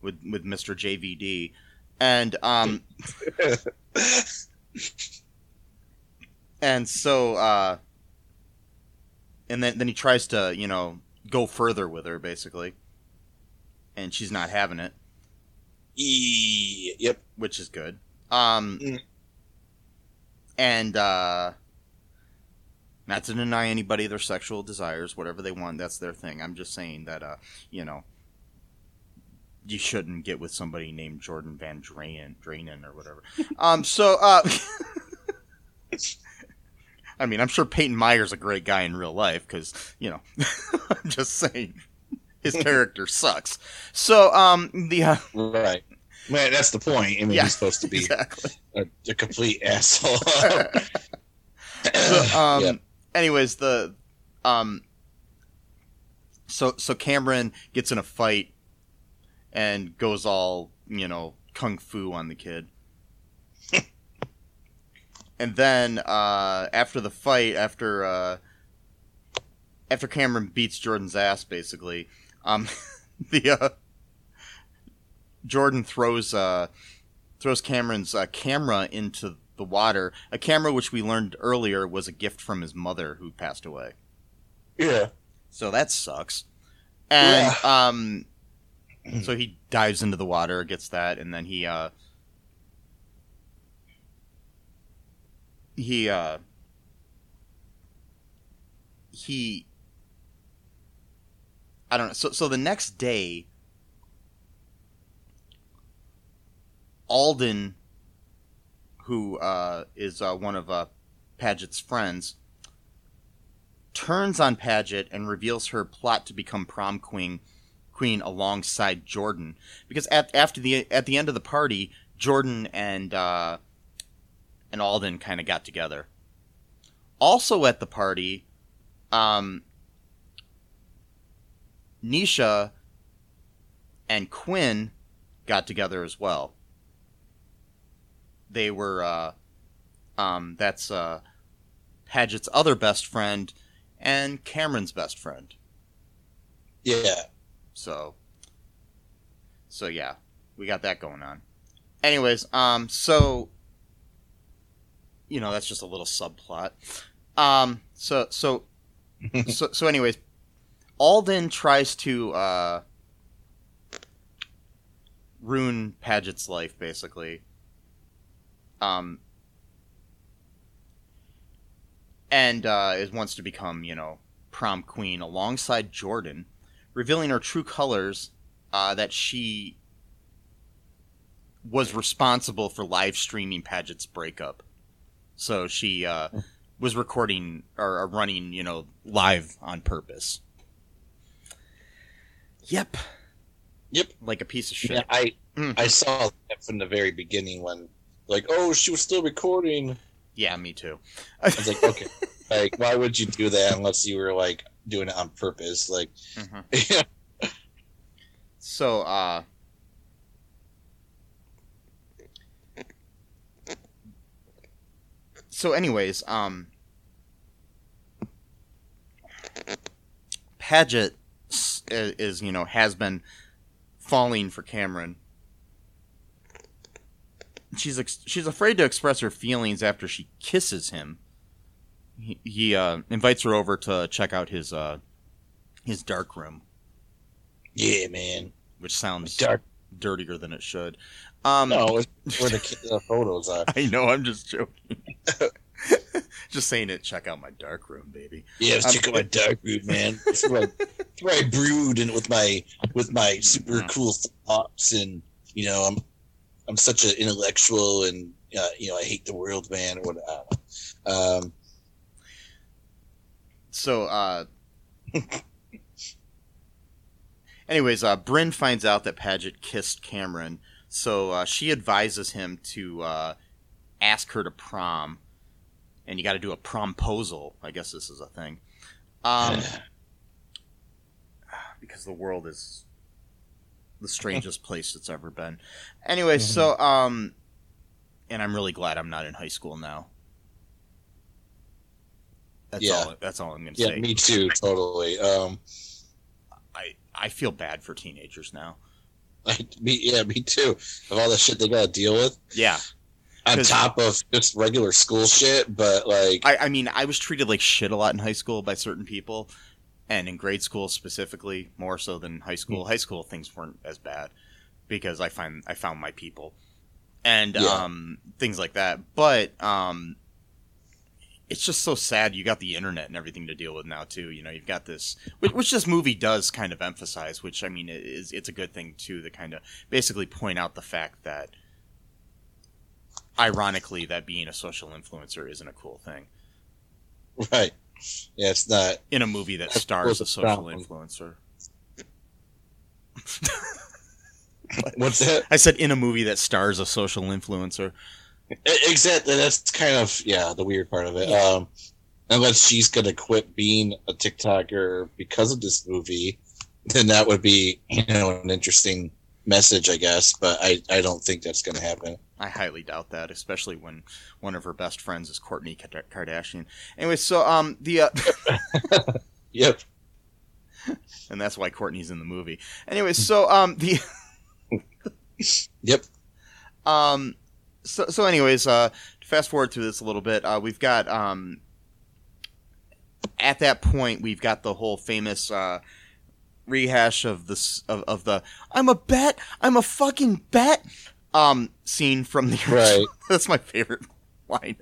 with, with Mr. JVD. And, um, and so uh and then then he tries to you know go further with her basically. And she's not having it.
E- yep,
which is good. Um
Mm.
and uh not to deny anybody their sexual desires whatever they want that's their thing. I'm just saying that uh you know you shouldn't get with somebody named Jordan Van Draanen, Draanen or whatever. Um, so, uh, I mean, I'm sure Peyton Meyer's a great guy in real life because, you know, I'm just saying his character sucks. So, um, the, uh,
right. Man, that's the point. I mean,
Yeah,
he's supposed to be
exactly.
a, a complete asshole.
so, um,
Yeah.
anyways, the um, so so Cameron gets in a fight and goes all you know kung fu on the kid, and then uh, after the fight, after uh, after Cameron beats Jordan's ass, basically, um, the uh, Jordan throws uh, throws Cameron's uh, camera into the water. A camera which we learned earlier was a gift from his mother who passed away.
yeah.
So that sucks. And um so he dives into the water, gets that, and then he he uh he I don't know. So so the next day Alden who uh, is uh, one of uh, Padgett's friends, turns on Padgett and reveals her plot to become prom queen, queen alongside Jordan. Because at after the at the end of the party, Jordan and uh, and Alden kind of got together. Also at the party, um, Nisha and Quinn got together as well they were uh, um, that's uh, Padgett's other best friend and Cameron's best friend.
Yeah.
So so yeah, we got that going on. Anyways, um so you know, that's just a little subplot. Um so so so so anyways, Alden tries to uh ruin Padgett's life basically um, and uh, is wants to become, you know, prom queen alongside Jordan, revealing her true colors uh, that she was responsible for live streaming Padgett's breakup. So she uh, was recording or, or running, you know, live on purpose. Yep,
Yep.
like a piece of shit.
Yeah, I
Mhm.
I saw that from the very beginning when like, oh, she was still recording.
Yeah, me too.
I was like, okay, like, why would you do that unless you were like doing it on purpose? Like,
Mhm.
yeah,
So, uh, so anyways, um, Padgett is, is, you know, has been falling for Cameron. She's ex- she's afraid to express her feelings after she kisses him. He, he uh, invites her over to check out his uh, his dark room,
yeah, man.
which sounds
Dark.
dirtier than it should. Um,
No, it's where the, ki- the photos are.
I know, I'm just joking. just saying it. Check out my dark room, baby.
Yeah, let's check out my dark room, man. It's where I, it's where I brood and with my with my super
Mm.
cool thoughts, and you know, I'm I'm such an intellectual, and uh, you know, I hate the world, man. Or what? I don't know. Um,
So, uh, anyways, uh, Bryn finds out that Padgett kissed Cameron, so uh, she advises him to uh, ask her to prom, and you got to do a promposal. I guess this is a thing, um, because the world is the strangest place it's ever been. Anyway, so um, and I'm really glad I'm not in high school now. That's
Yeah.
all. That's all I'm gonna
yeah,
say.
me too, totally. Um,
I I feel bad for teenagers now.
I, me, yeah, me too. Of all the shit they got to deal with,
Yeah,
On top of just regular school shit. But like,
I I mean I was treated like shit a lot in high school by certain people, and in grade school specifically more so than high school. High school things weren't as bad because I find I found my people and
Yeah.
um things like that. But um it's just so sad you got the internet and everything to deal with now too you know you've got this which, which this movie does kind of emphasize which i mean is it's a good thing too to kind of basically point out the fact that ironically that being a social influencer isn't a cool thing
right? Yeah, it's not.
in a movie that stars a social
problem.
influencer
What's that?
I said in a movie that stars a social influencer.
Exactly. That's kind of yeah the weird part of it. Um, unless she's gonna quit being a TikToker because of this movie, then that would be you know an interesting message, I guess. But I I don't think that's gonna happen.
I highly doubt that, especially when one of her best friends is Kourtney Kardashian. Anyway, so um the uh,
Yep.
and that's why Kourtney's in the movie. Anyway, so um the
Yep.
um so so anyways, uh fast forward through this a little bit. Uh we've got um at that point we've got the whole famous uh rehash of this of, of the I'm a bet, I'm a fucking bet um scene from the
Right.
that's my favorite line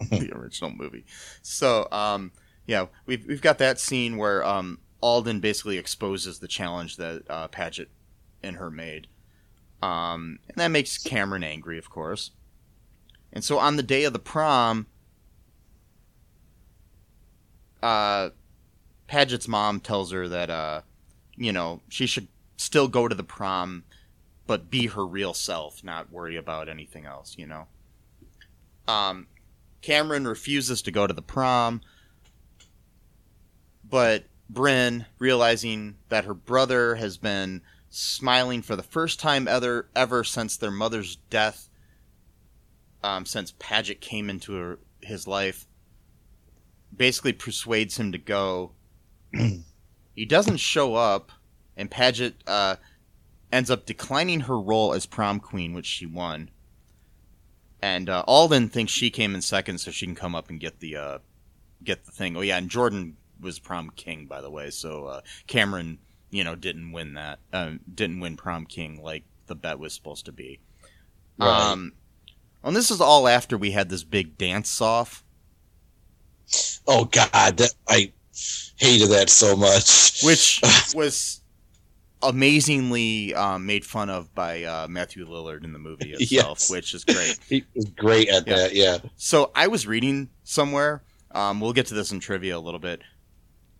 in the original movie. So, um, yeah, we've we've got that scene where um, Alden basically exposes the challenge that uh, Padgett and her made, um, and that makes Cameron angry, of course. And so, on the day of the prom, uh, Padgett's mom tells her that uh, you know she should still go to the prom, but be her real self, not worry about anything else. You know. Um, Cameron refuses to go to the prom, but Bryn, realizing that her brother has been smiling for the first time ever ever since their mother's death, um, since Padgett came into her, his life, basically persuades him to go. he doesn't show up, and Paget uh, ends up declining her role as prom queen, which she won and uh, Alden thinks she came in second, so she can come up and get the uh, get the thing. Oh yeah, and Jordan was prom king, by the way. So uh, Cameron, you know, didn't win that. Uh, didn't win prom king like the bet was supposed to be.
Right.
Um, and this is all after we had this big dance off,
Oh God, that I hated that so much.
which was amazingly um, made fun of by uh, Matthew Lillard in the movie itself,
Yes.
which is great.
he was great at
Yeah.
that. Yeah.
So I was reading somewhere. Um, we'll get to this in trivia a little bit.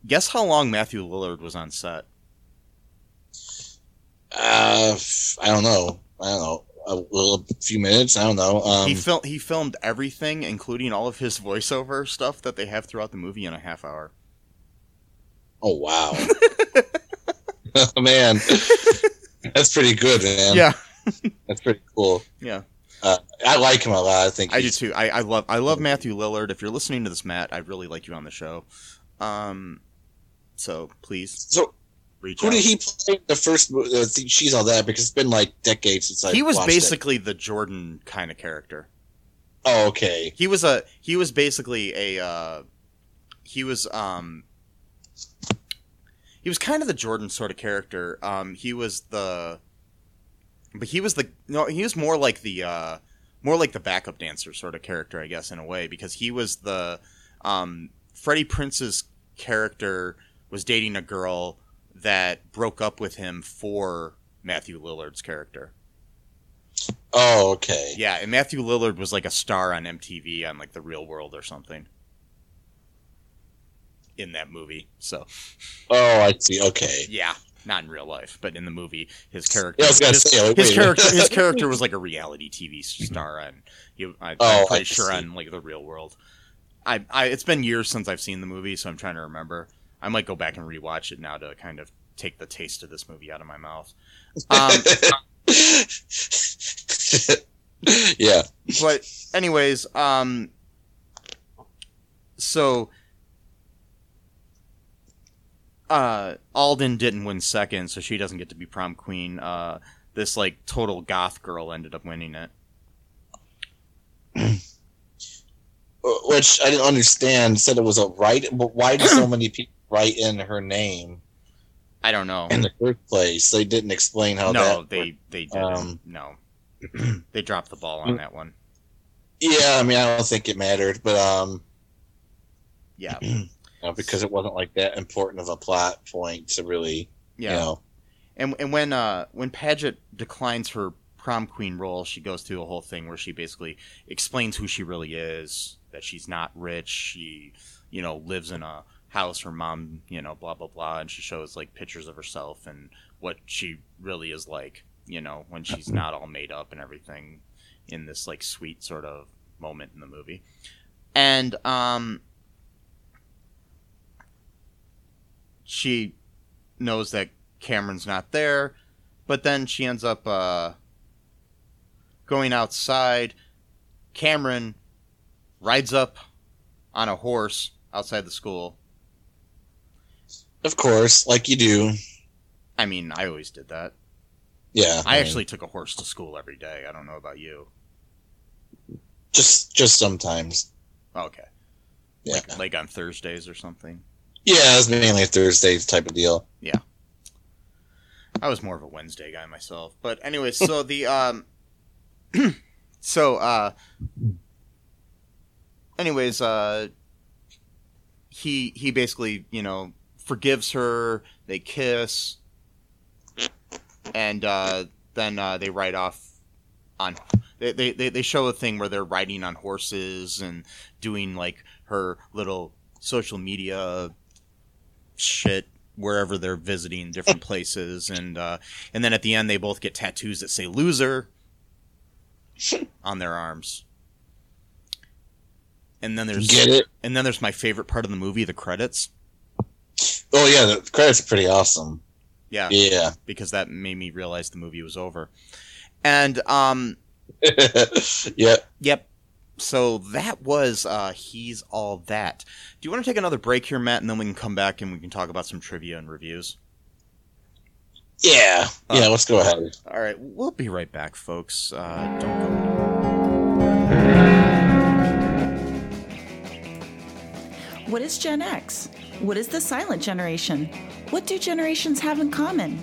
Guess how long Matthew Lillard was on set?
Uh, I don't know. I don't know. A, little, a few minutes. I don't know. Um,
he fil- he filmed everything, including all of his voiceover stuff that they have throughout the movie, in a half hour.
oh wow. oh man, that's pretty good, man.
Yeah,
that's pretty cool.
yeah,
Uh, I like him a lot. I think
I do too. I, I love I love Matthew Lillard. If you're listening to this, Matt, I really like you on the show. Um, so please
So,
reach
who
out.
did he play in the first? Uh, she's all that because it's been like decades since I.
he was
watched it.
basically the Jordan kind of character.
Oh, okay.
he was a he was basically a uh, he was um he was kind of the Jordan sort of character. Um, he was the but he was the no he was more like the uh, more like the backup dancer sort of character, I guess, in a way, because he was the um, Freddie Prinze's character was dating a girl that broke up with him for Matthew Lillard's character.
Oh, okay.
Yeah, and Matthew Lillard was like a star on MTV on like The Real World or something in that movie. So
Oh, I see. Okay.
yeah, not in real life, but in the movie, his character,
Yeah, I was gonna
his,
say, oh,
his
wait a minute.
character, his character was like a reality TV star on. You, I,
Oh,
I'm pretty
I
sure
see.
on like The Real World. I, I, it's been years since I've seen the movie, so I'm trying to remember. I might go back and rewatch it now to kind of take the taste of this movie out of my mouth. Um,
yeah.
but anyways, um, so uh, Alden didn't win second, so she doesn't get to be prom queen. Uh, this like total goth girl ended up winning it.
Which I didn't understand. Said it was a right, but why do so many people write in her name
I don't know.
in the first place? They didn't explain how
no,
that.
they they didn't.
Um,
no, they dropped the ball on that one.
Yeah, I mean, I don't think it mattered, but um,
Yeah,
you know, because it wasn't like that important of a plot point to really,
yeah.
you know.
And and when uh when Padgett declines her prom queen role, she goes through a whole thing where she basically explains who she really is, that she's not rich, she you know lives in a house her mom you know blah blah blah, and she shows like pictures of herself and what she really is like. you know, when she's not all made up and everything in this like sweet sort of moment in the movie. And um she knows that Cameron's not there, but then she ends up uh going outside. Cameron rides up on a horse outside the school.
Of course, like you do.
I mean, I always did that.
Yeah.
I actually took a horse to school every day. I don't know about you.
just just sometimes.
Okay.
Yeah.
Like, like on Thursdays or something.
yeah, it was mainly a Thursday type of deal. Yeah.
I was more of a Wednesday guy myself. But anyway, so the um so uh anyways, uh he he basically, you know, forgives her, they kiss and uh then uh they ride off on they, they they show a thing where they're riding on horses and doing like her little social media shit wherever they're visiting different places and uh and then at the end they both get tattoos that say loser on their arms and then there's
Get it?
and then there's my favorite part of the movie the credits
Oh yeah, the credits are pretty awesome.
yeah,
Yeah.
because that made me realize the movie was over and um
yeah.
Yep. So that was uh he's all that. Do you want to take another break here, Matt, and then we can come back and we can talk about some trivia and reviews?
Yeah. Yeah, let's go ahead.
All right, we'll be right back, folks. Uh, don't go.
What is Gen X? What is the silent generation? What do generations have in common?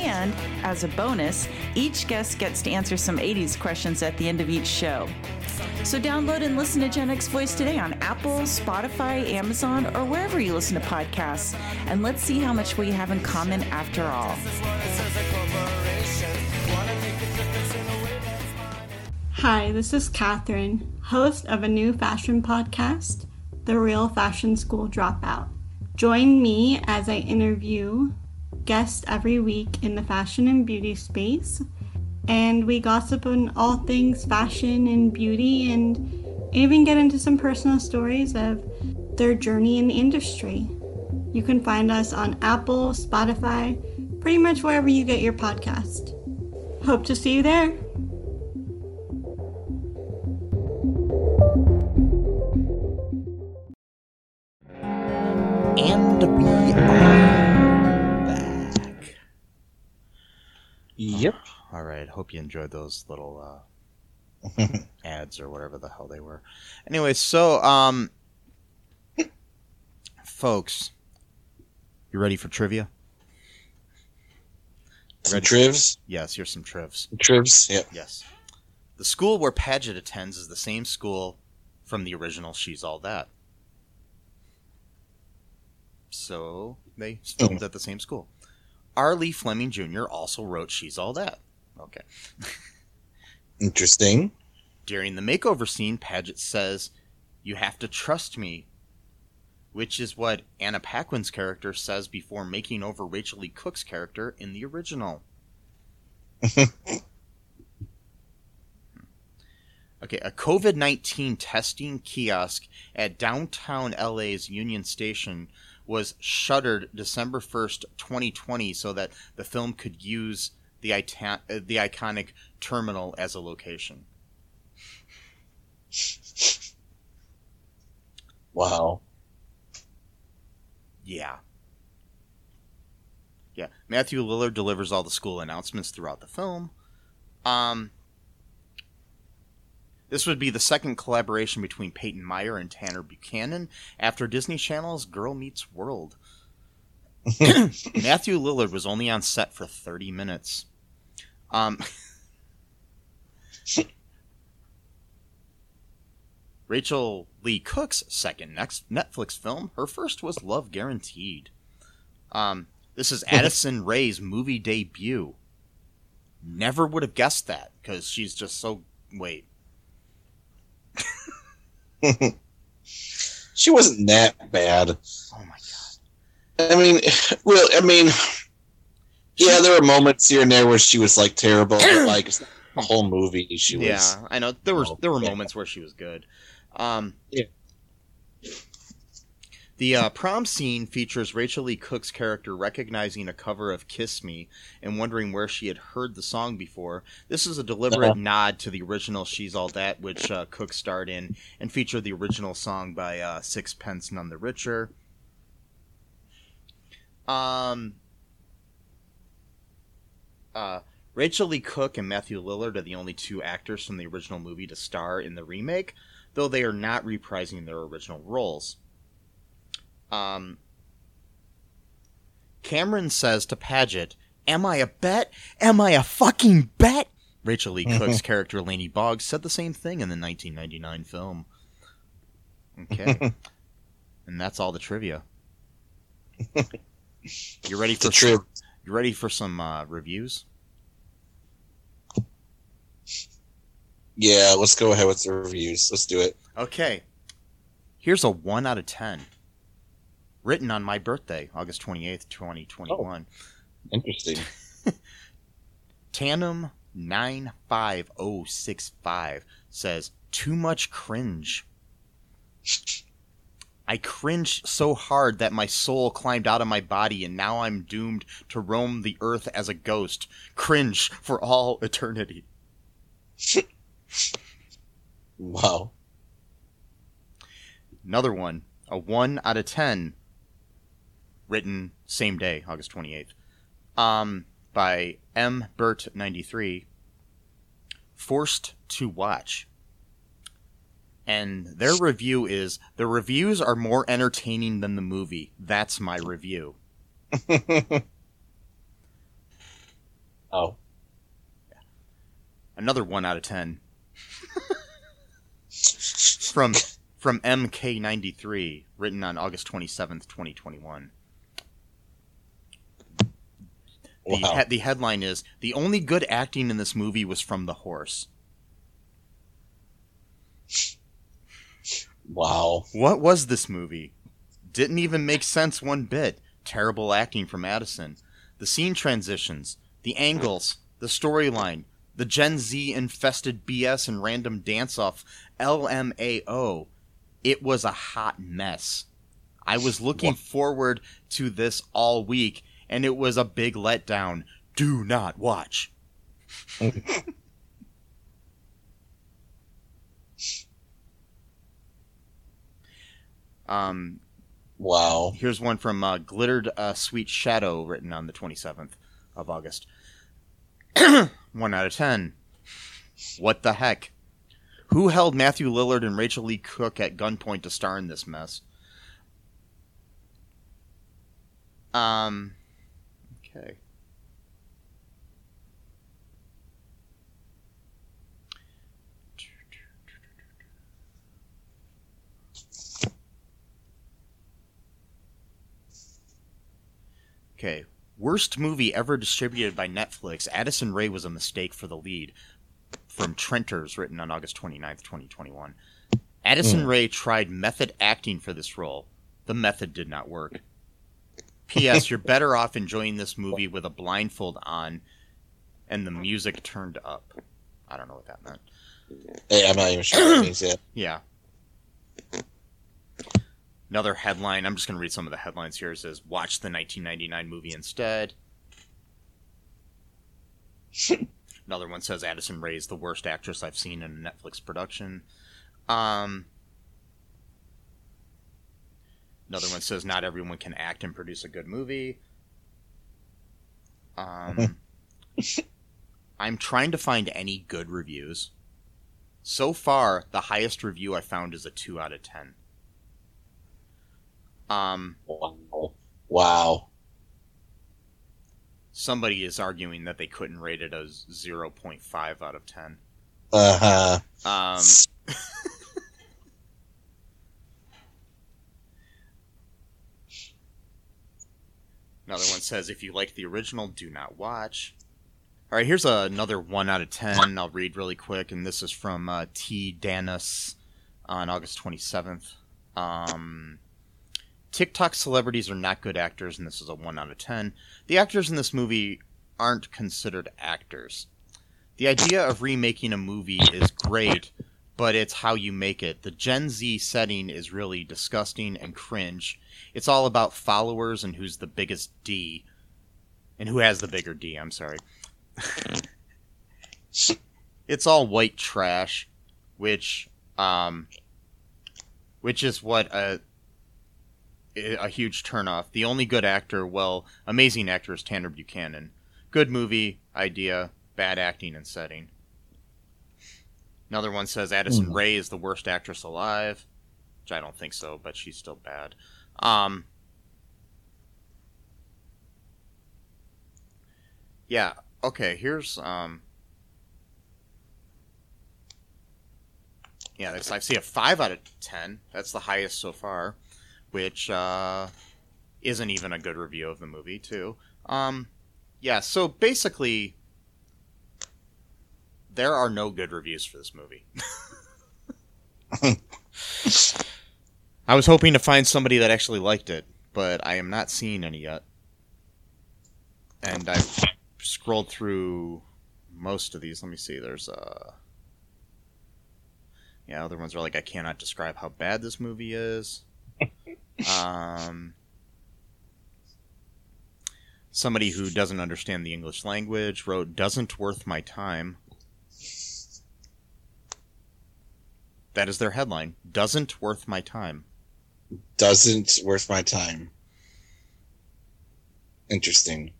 And as a bonus, each guest gets to answer some 80s questions at the end of each show. So download and listen to Gen X Voice today on Apple, Spotify, Amazon, or wherever you listen to podcasts. And let's see how much we have in common after all.
Hi, this is Catherine, host of a new fashion podcast, The Real Fashion School Dropout. Join me as I interview guests every week in the fashion and beauty space, and we gossip on all things fashion and beauty and even get into some personal stories of their journey in the industry. You can find us on Apple, Spotify, pretty much wherever you get your podcast. Hope to see you there.
Right. Hope you enjoyed those little uh, ads or whatever the hell they were. Anyway, so um, folks, you ready for trivia?
Some
Ready?
trivs.
Yes, here's some trivs.
Trivs. Yep.
Yes. The school where Padgett attends is the same school from the original She's All That. So they filmed at the same school. R. Lee Fleming Jr. also wrote She's All That. Okay.
Interesting.
During the makeover scene, Padgett says, You have to trust me, which is what Anna Paquin's character says before making over Rachael Leigh Cook's character in the original. Okay, a COVID 19 testing kiosk at downtown LA's Union Station was shuttered December 1st, 2020, so that the film could use the, ita- uh, the iconic terminal as a location.
Wow.
Yeah. Yeah. Matthew Lillard delivers all the school announcements throughout the film. Um, this would be the second collaboration between Peyton Meyer and Tanner Buchanan after Disney Channel's Girl Meets World. Matthew Lillard was only on set for 30 minutes. Um, Rachael Leigh Cook's second next Netflix film, her first was Love Guaranteed. Um, this is Addison Rae's movie debut. Never would have guessed that because she's just so. Wait.
she wasn't that bad.
Oh my god.
I mean, well, I mean, yeah, there were moments here and there where she was like terrible, but like the whole movie, she was.
Yeah, I know there were
Oh,
there were
yeah.
moments where she was good. Um,
Yeah.
The uh, prom scene features Rachael Leigh Cook's character recognizing a cover of "Kiss Me" and wondering where she had heard the song before. This is a deliberate
Uh-huh.
nod to the original "She's All That," which uh, Cook starred in, and featured the original song by uh, Sixpence None the Richer. Um, uh, Rachael Leigh Cook and Matthew Lillard are the only two actors from the original movie to star in the remake, though they are not reprising their original roles. Um, Cameron says to Padgett, Am I a bet? Am I a fucking bet? Rachael Leigh Cook's character Laney Boggs said the same thing in the 1999 film. Okay. and that's all the trivia. You're ready for
The.
You ready for some uh, reviews?
Yeah, let's go ahead with the reviews. Let's do it.
Okay. Here's a 1 out of 10. Written on my birthday, August 28th, 2021.
Oh, Interesting.
Tandem 95065 says, Too much cringe. I cringed so hard that my soul climbed out of my body, and now I'm doomed to roam the earth as a ghost. Cringe for all eternity.
Wow.
Another one, a 1 out of 10, written same day, August 28th, um, by M. Burt93, Forced to Watch. And their review is the reviews are more entertaining than the movie. That's my review.
Oh.
Another 1 out of 10 from from MK93, written on August 27th, 2021. The,
Wow.
he- the headline is The only good acting in this movie was from the horse.
Wow.
What was this movie? Didn't even make sense one bit. Terrible acting from Addison. The scene transitions, the angles, the storyline, the Gen Z infested BS and random dance off LMAO. It was a hot mess. I was looking forward to this all week, and it was a big letdown. Do not watch. Um,
Wow.
Here's one from uh, Glittered uh, Sweet Shadow, written on the 27th of August. one out of ten. What the heck? Who held Matthew Lillard and Rachael Leigh Cook at gunpoint to star in this mess? Um. Okay. Okay. Worst movie ever distributed by Netflix. Addison Rae was a mistake for the lead. From Trenters, written on August 29th, 2021. Addison hmm. Rae tried method acting for this role. The method did not work. P.S. You're better off enjoying this movie with a blindfold on and the music turned up. I don't know what that meant.
Hey, I'm not even sure what that means yet.
Yeah. Another headline. I'm just going to read some of the headlines here. It says, "Watch the 1999 movie instead." Another one says, "Addison Rae is the worst actress I've seen in a Netflix production." Um. Another one says, "Not everyone can act and produce a good movie." Um. I'm trying to find any good reviews. So far, the highest review I found is a 2 out of 10. Um,
Wow. Wow.
somebody is arguing that they couldn't rate it as 0.5 out of 10.
Uh huh.
Um, another one says, if you like the original, do not watch. All right, here's another one out of ten. I'll read really quick, and this is from uh, T. Danis on August 27th. Um, TikTok celebrities are not good actors, and this is a one out of ten. The actors in this movie aren't considered actors. The idea of remaking a movie is great, but it's how you make it. The Gen Z setting is really disgusting and cringe. It's all about followers and who's the biggest D. And who has the bigger D, I'm sorry. it's all white trash, which um which is what a a huge turnoff. The only good actor, well, amazing actor is Tanner Buchanan. Good movie, idea, bad acting and setting. Another one says Addison mm. Rae is the worst actress alive, which I don't think so, but she's still bad. Um, yeah, okay, here's um Yeah, I see a 5 out of 10. That's the highest so far, which uh isn't even a good review of the movie, too. Um yeah, so basically there are no good reviews for this movie. I was hoping to find somebody that actually liked it, but I am not seeing any yet. And I've scrolled through most of these. Let me see. There's uh Yeah, other ones are like I cannot describe how bad this movie is. um Somebody who doesn't understand the English language wrote doesn't worth my time. That is their headline. Doesn't worth my time.
Doesn't worth my time. Interesting.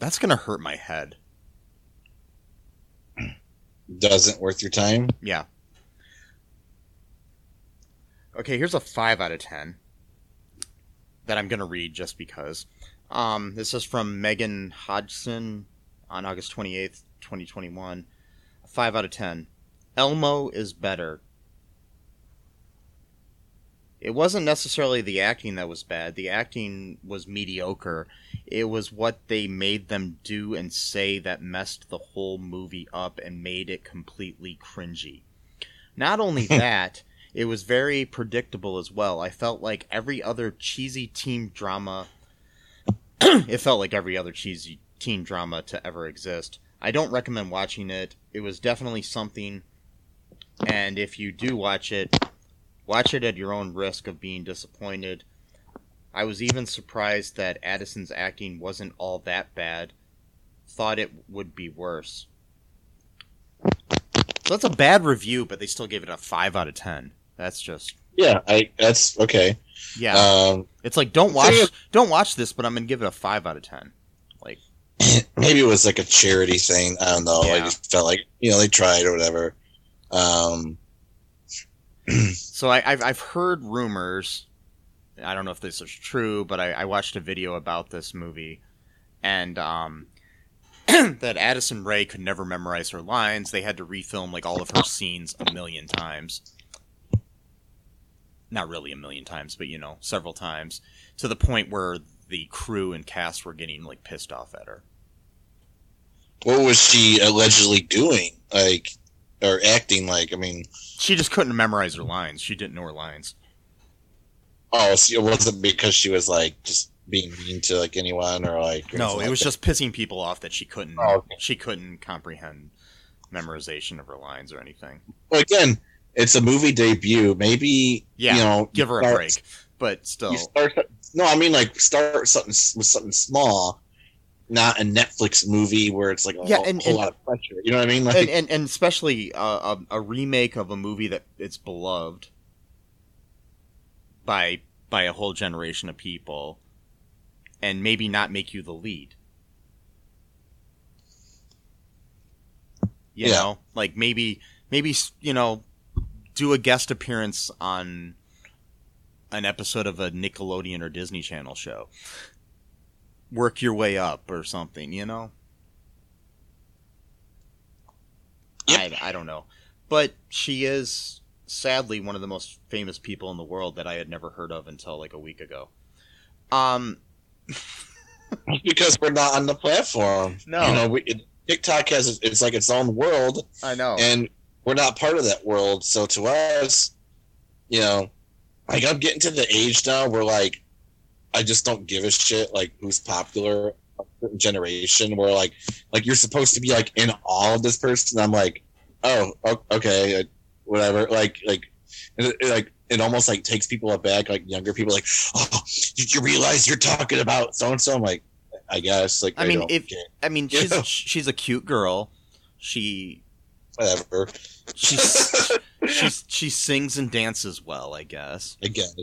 That's gonna hurt my head.
Doesn't worth your time?
Yeah. Okay, here's a 5 out of 10 that I'm gonna read just because. Um, this is from Megan Hodgson on August 28th, 2021. 5 out of 10. Elmo is better. It wasn't necessarily the acting that was bad. The acting was mediocre. It was what they made them do and say that messed the whole movie up and made it completely cringy. Not only that, it was very predictable as well. I felt like every other cheesy teen drama. it felt like every other cheesy teen drama to ever exist. I don't recommend watching it. It was definitely something and if you do watch it, watch it at your own risk of being disappointed. I was even surprised that Addison's acting wasn't all that bad. Thought it would be worse. So that's a bad review, but they still gave it a five out of ten. That's just
yeah. I that's okay.
Yeah, um, it's like don't watch don't watch this, but I'm gonna give it a five out of ten. Like
maybe it was like a charity thing. I don't know. Yeah. I just felt like you know they tried or whatever. Um,
so I, have I've heard rumors. I don't know if this is true, but I, I watched a video about this movie, and um, that Addison Rae could never memorize her lines. They had to refilm like all of her scenes a million times. Not really a million times, but you know, several times to the point where the crew and cast were getting like pissed off at her.
What was she allegedly doing? Like or acting like. I mean,
she just couldn't memorize her lines. She didn't know her lines.
Oh, so it wasn't because she was like just being mean to like anyone or like.
No, it was just pissing people off that she couldn't. Oh, okay. She couldn't comprehend memorization of her lines or anything.
Well, again, it's a movie debut. Maybe
yeah,
you know,
give her start, a break. But still,
start, no, I mean like start something with something small not a Netflix movie where it's like a yeah, and, whole and, lot of pressure. You know what I mean? Like,
and, and, and especially uh, a, a remake of a movie that it's beloved by by a whole generation of people, and maybe not make you the lead. You yeah. know, like maybe maybe you know, do a guest appearance on an episode of a Nickelodeon or Disney Channel show work your way up or something, you know? I, I don't know, but she is sadly one of the most famous people in the world that I had never heard of until like a week ago. Um,
because we're not on the platform.
No.
you know, we, it, TikTok has it's like its own world,
I know.
and we're not part of that world. So to us, you know, like I'm getting to the age now where like I just don't give a shit like who's popular generation where like like you're supposed to be like in awe of this person. I'm like, oh, okay, whatever. Like like it, it, like it almost like takes people aback. Like younger people, like, oh, did you realize you're talking about so and so? I'm like, I guess. Like
I mean,
don't
if
care.
I mean, she's she's a cute girl. She
whatever.
She she's she sings and dances well, I guess.
I guess.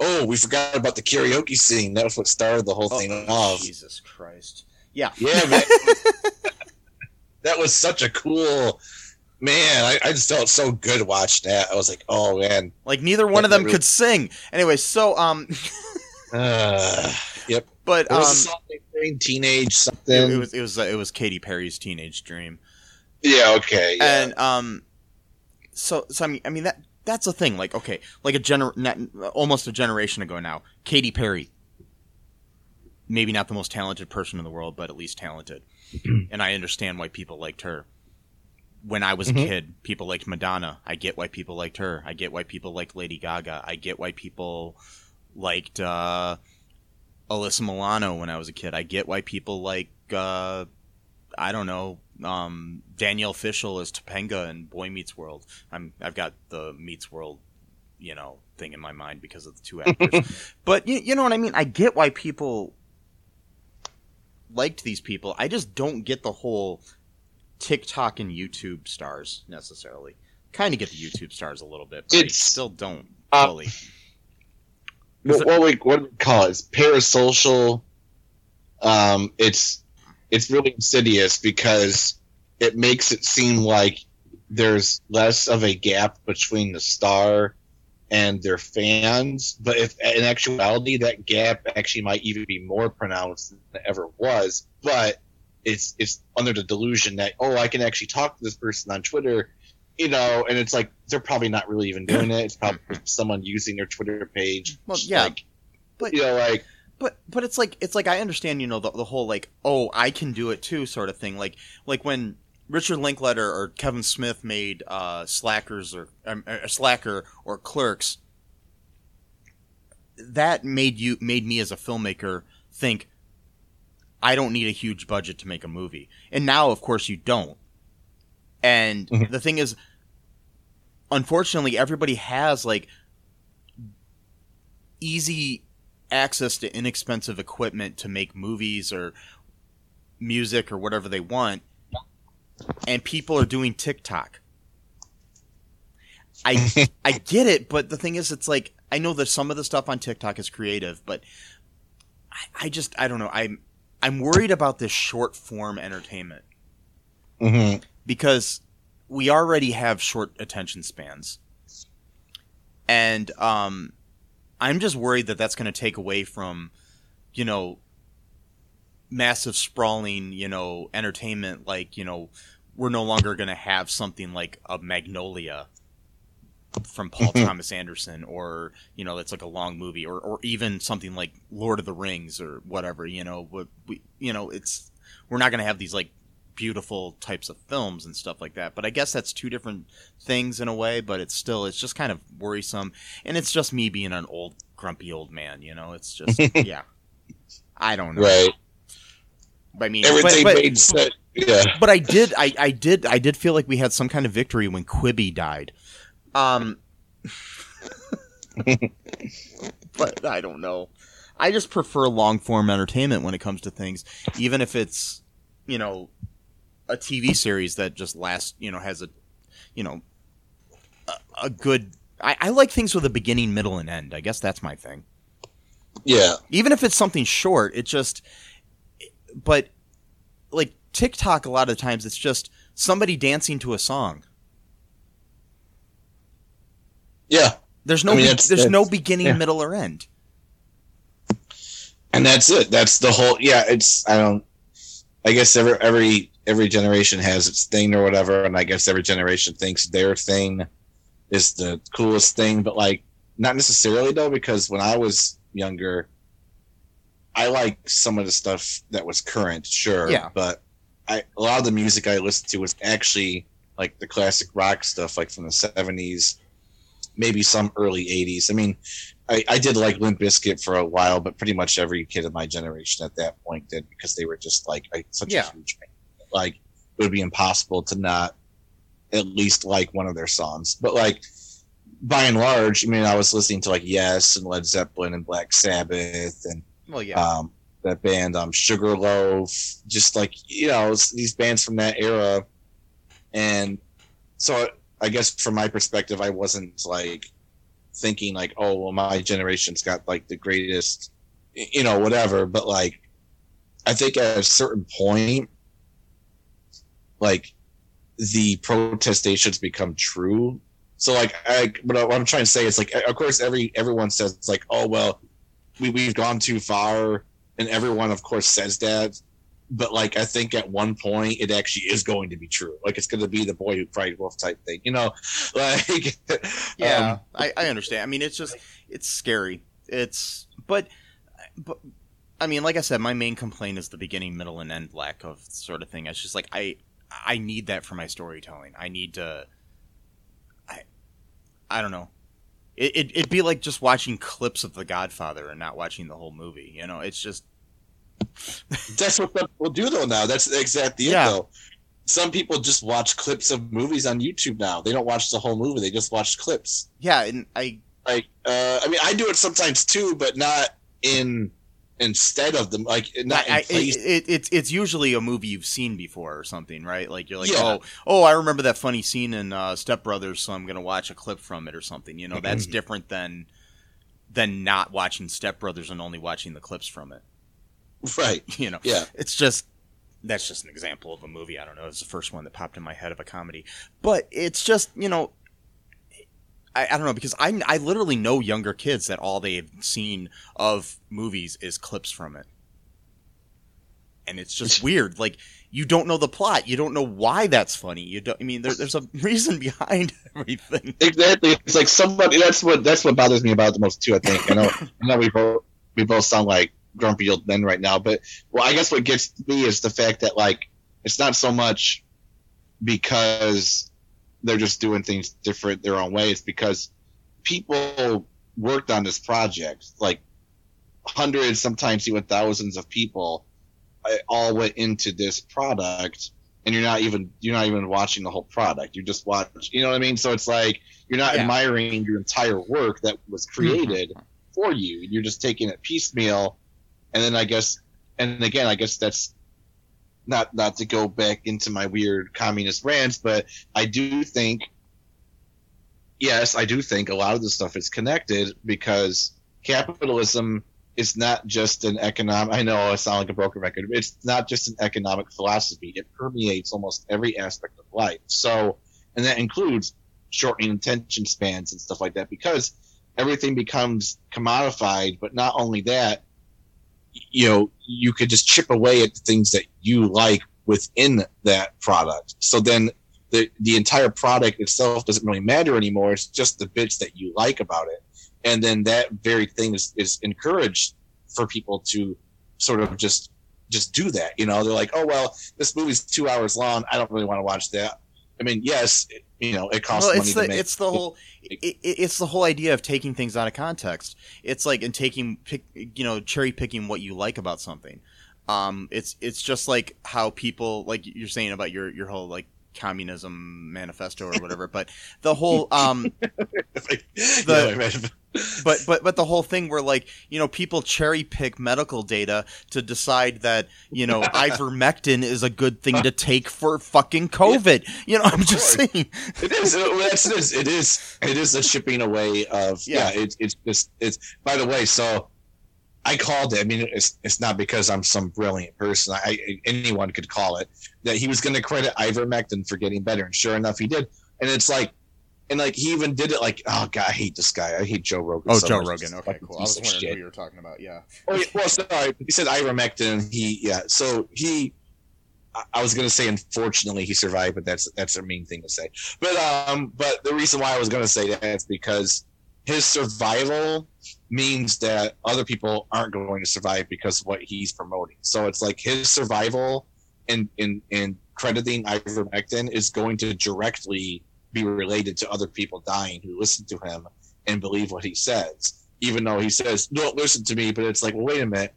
Oh, we forgot about the karaoke scene. That was what started the whole thing
Oh,
off.
Jesus Christ! Yeah,
Yeah, man. that was such a cool man. I, I just felt so good watching that. I was like, oh man.
like neither one of them could sing. Anyway, so um,
Uh, yep.
but
What
um,
was song? Teenage something.
it was it was uh, it was Katy Perry's teenage dream.
yeah. Okay. Yeah.
and um so so i mean i mean that that's a thing like okay like a gener almost a generation ago now Katy Perry maybe not the most talented person in the world but at least talented and i understand why people liked her when i was a
Mhm.
kid people liked madonna i get why people liked her i get why people liked lady gaga i get why people liked uh alyssa milano when i was a kid i get why people like uh I don't know, um, Danielle Fishel as Topanga in Boy Meets World. I'm I've got the Meets World, you know, thing in my mind because of the two actors. but you, you know what I mean. I get why people liked these people. I just don't get the whole TikTok and YouTube stars necessarily. Kind of get the YouTube stars a little bit, but
It's-
I still don't
Uh,
fully.
What, what we what do we call it? It's parasocial. Um, it's it's really insidious because it makes it seem like there's less of a gap between the star and their fans, but if in actuality that gap actually might even be more pronounced than it ever was. But it's it's under the delusion that oh I can actually talk to this person on Twitter, you know, and it's like they're probably not really even doing it. It's probably someone using their Twitter page.
Well, yeah,
like,
but-
you know, like
But but it's like it's like I understand you know the the whole like oh I can do it too sort of thing like like when Richard Linklater or Kevin Smith made uh, Slackers or um, uh, Slacker or Clerks that made you made me as a filmmaker think I don't need a huge budget to make a movie and now of course you don't and
Mhm.
the thing is unfortunately everybody has like easy access to inexpensive equipment to make movies or music or whatever they want and people are doing TikTok. I I get it, but the thing is it's like I know that some of the stuff on TikTok is creative, but I, I just I don't know. I'm I'm worried about this short form entertainment
mhm.
because we already have short attention spans. And um I'm just worried that that's going to take away from you know massive sprawling, you know, entertainment like, you know, we're no longer going to have something like a Magnolia from Paul Thomas Anderson or, you know, that's like a long movie or or even something like Lord of the Rings or whatever, you know, what we you know, it's we're not going to have these like beautiful types of films and stuff like that. But I guess that's two different things in a way, but it's still it's just kind of worrisome and it's just me being an old grumpy old man, you know. It's just yeah. I don't know.
right.
I mean,
Everything
but, but,
made sense. Yeah.
but I did, I, I did, I did feel like we had some kind of victory when Quibi died. Um, but I don't know. I just prefer long form entertainment when it comes to things, even if it's, you know, a TV series that just lasts, you know, has a, you know, a, a good. I, I like things with a beginning, middle, and end. I guess that's my thing
Yeah.
even if it's something short it just but like tiktok a lot of times it's just somebody dancing to a song
Yeah.
there's no
I mean,
be-
that's-
there's no beginning
yeah.
middle or end
And that's it. That's the whole yeah, it's I don't I guess every every every generation has its thing or whatever, and I guess every generation thinks their thing is the coolest thing, but like not necessarily though, because when I was younger, I like some of the stuff that was current, sure,
Yeah.
but I a lot of the music I listened to was actually like the classic rock stuff, like from the seventies, maybe some early eighties. I mean, I, I did like Limp Bizkit for a while, but pretty much every kid of my generation at that point did because they were just like a, such
Yeah.
a huge. Like it would be impossible to not at least like one of their songs. But like by and large, I mean, I was listening to like Yes and Led Zeppelin and Black Sabbath and
Well, yeah.
um, that band, um, Sugarloaf, just like you know these bands from that era. And so I guess from my perspective, I wasn't like thinking like, oh, well, my generation's got like the greatest, you know, whatever. But like, I think at a certain point, like the protestations become true. So like, I, what I- what I'm trying to say is like, of course, every everyone says it's like, oh well, we we've gone too far, and everyone of course says that. But like, I think at one point it actually is going to be true. Like, it's going to be the boy who cried wolf type thing, you know? Like,
Yeah,
um,
I, I understand. I mean, it's just it's scary. It's but but I mean, like I said, my main complaint is the beginning, middle, and end lack of sort of thing. It's just like I I need that for my storytelling. I need to. I I don't know. It, it it'd be like just watching clips of The Godfather and not watching the whole movie. You know, it's just
That's what people do though now. That's exactly it
Yeah.
though. Some people just watch clips of movies on YouTube now. They don't watch the whole movie. They just watch clips.
yeah, and I
Like, uh, I mean, I do it sometimes too, but not in instead of them. Like, not
I, it, it, it's it's usually a movie you've seen before or something, right? Like you're like,
Yeah.
oh, oh, I remember that funny scene in uh, Step Brothers, so I'm gonna watch a clip from it or something. You know, that's
Mm-hmm.
different than than not watching Step Brothers and only watching the clips from it.
right?
You know,
Yeah.
it's just that's just an example of a movie. I don't know. It's the first one that popped in my head of a comedy, but it's just you know. I, I don't know because I, I literally know younger kids that all they've seen of movies is clips from it and it's just weird. Like you don't know the plot, you don't know why that's funny. You don't. I mean, there, there's a reason behind everything.
Exactly. It's like somebody. That's what. That's what bothers me about the most too. I think. I know. I know we both we both sound like grumpy old men right now, but well, I guess what gets me is the fact that like it's not so much because they're just doing things different their own way. It's because people worked on this project, like hundreds, sometimes even thousands of people, uh, all went into this product and you're not even you're not even watching the whole product. You just watch, you know what I mean? So it's like you're not
Yeah.
admiring your entire work that was created for you. You're just taking it piecemeal, and then I guess, and again, I guess that's not not to go back into my weird communist rants, but I do think, yes, I do think a lot of this stuff is connected because capitalism is not just an economic. I know I sound like a broken record. But it's not just an economic philosophy. It permeates almost every aspect of life. So, and that includes shortening attention spans and stuff like that because everything becomes commodified. But not only that, you know, you could just chip away at the things that you like within that product. So then the the entire product itself doesn't really matter anymore. It's just the bits that you like about it. And then that very thing is, is encouraged for people to sort of just just do that. You know, they're like, oh well, this movie's two hours long. I don't really want to watch that. I mean, yes, you know, it costs
Well,
money
it's
to
the
make.
it's the whole it, it- it's the whole idea of taking things out of context. It's like and taking pick you know cherry picking what you like about something. Um, it's it's just like how people like you're saying about your your whole like communism manifesto or whatever. but the whole um
Yeah,
but but but the whole thing where like you know people cherry pick medical data to decide that you know ivermectin is a good thing to take for fucking covid you know i'm just
course.
saying
it is it is it is it is a shipping away of.
Yeah.
Yeah. It's. It's just. It's. By the way, so I called it. I mean, it's. It's not because I'm some brilliant person. I, I anyone could call it that he was going to credit ivermectin for getting better, and sure enough, he did. And it's like, and like he even did it. Like, oh god, I hate this guy. I hate Joe Rogan.
oh
so
joe
much.
rogan okay cool i was wondering
shit.
who you were talking about yeah
Oh, yeah, well, sorry. He said ivermectin. He, yeah. So he, I- I was gonna say unfortunately he survived, but that's that's a mean thing to say. But um, but the reason why I was gonna say that is because his survival means that other people aren't going to survive because of what he's promoting. So it's like his survival in in in crediting ivermectin is going to directly be related to other people dying who listen to him and believe what he says. Even though he says, "Don't listen to me," but it's like, well, wait a minute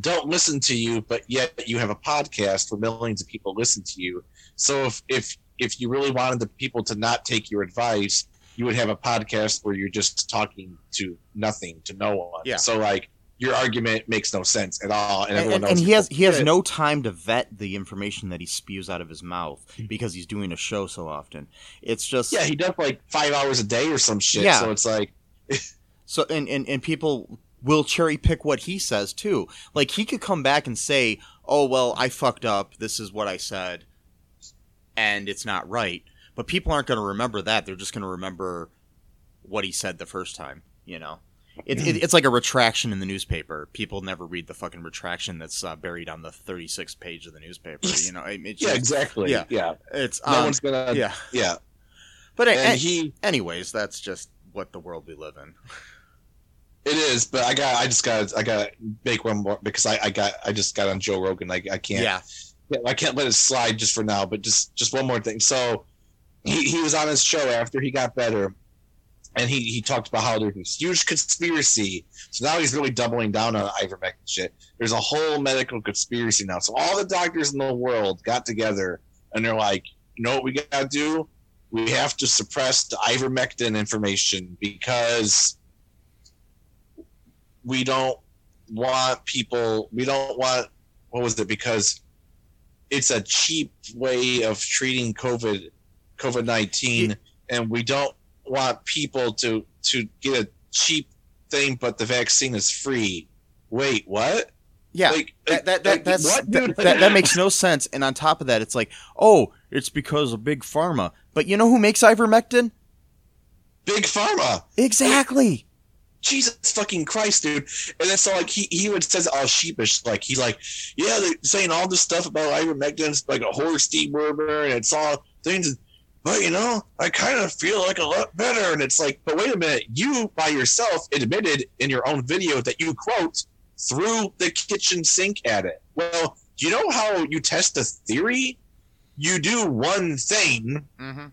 don't listen to you, but yet you have a podcast where millions of people listen to you. So if if if you really wanted the people to not take your advice, you would have a podcast where you're just talking to nothing, to no one.
Yeah.
So like your argument makes no sense at all, and,
and,
everyone
and, he has he has no time to vet the information that he spews out of his mouth hmm. because he's doing a show so often. It's just
Yeah, he does like five hours a day or some shit.
Yeah.
So it's like
so and, and and people will cherry pick what he says too. Like he could come back and say, "Oh well, I fucked up. This is what I said, and it's not right." But people aren't going to remember that. They're just going to remember what he said the first time. You know, it, it, it's like a retraction in the newspaper. People never read the fucking retraction that's uh, buried on the 36th page of the newspaper. You know, it,
yeah, exactly.
yeah.
Yeah,
It's
no
um,
one's gonna.
yeah.
yeah.
But a-
And he
anyways, that's just what the world we live in.
It is, but I got I just got I got to make one more because I, I got I just got on Joe Rogan. I I can't
Yeah.
I can't let it slide just for now. But just just one more thing. So he, he was on his show after he got better, and he he talked about how there's this huge conspiracy. So now he's really doubling down on ivermectin shit. There's a whole medical conspiracy now. So all the doctors in the world got together and they're like, you know what we gotta do? We have to suppress the ivermectin information because we don't want people we don't want what was it because it's a cheap way of treating covid covid-19 and we don't want people to to get a cheap thing but the vaccine is free wait what
Yeah.
like
that, that, that,
like, what,
that, that, that makes no sense. And on top of that, it's like, oh, it's because of big pharma. But you know who makes ivermectin?
big pharma
Exactly.
Jesus fucking Christ, dude. And then so like he, he would says all sheepish, like he's like, yeah, they're saying all this stuff about ivermectin's like a horse dewormer and it's all things but you know, I kind of feel like a lot better. And it's like, but wait a minute, you by yourself admitted in your own video that you quote threw the kitchen sink at it. Well, do you know how you test a theory? You do one thing
Mm-hmm.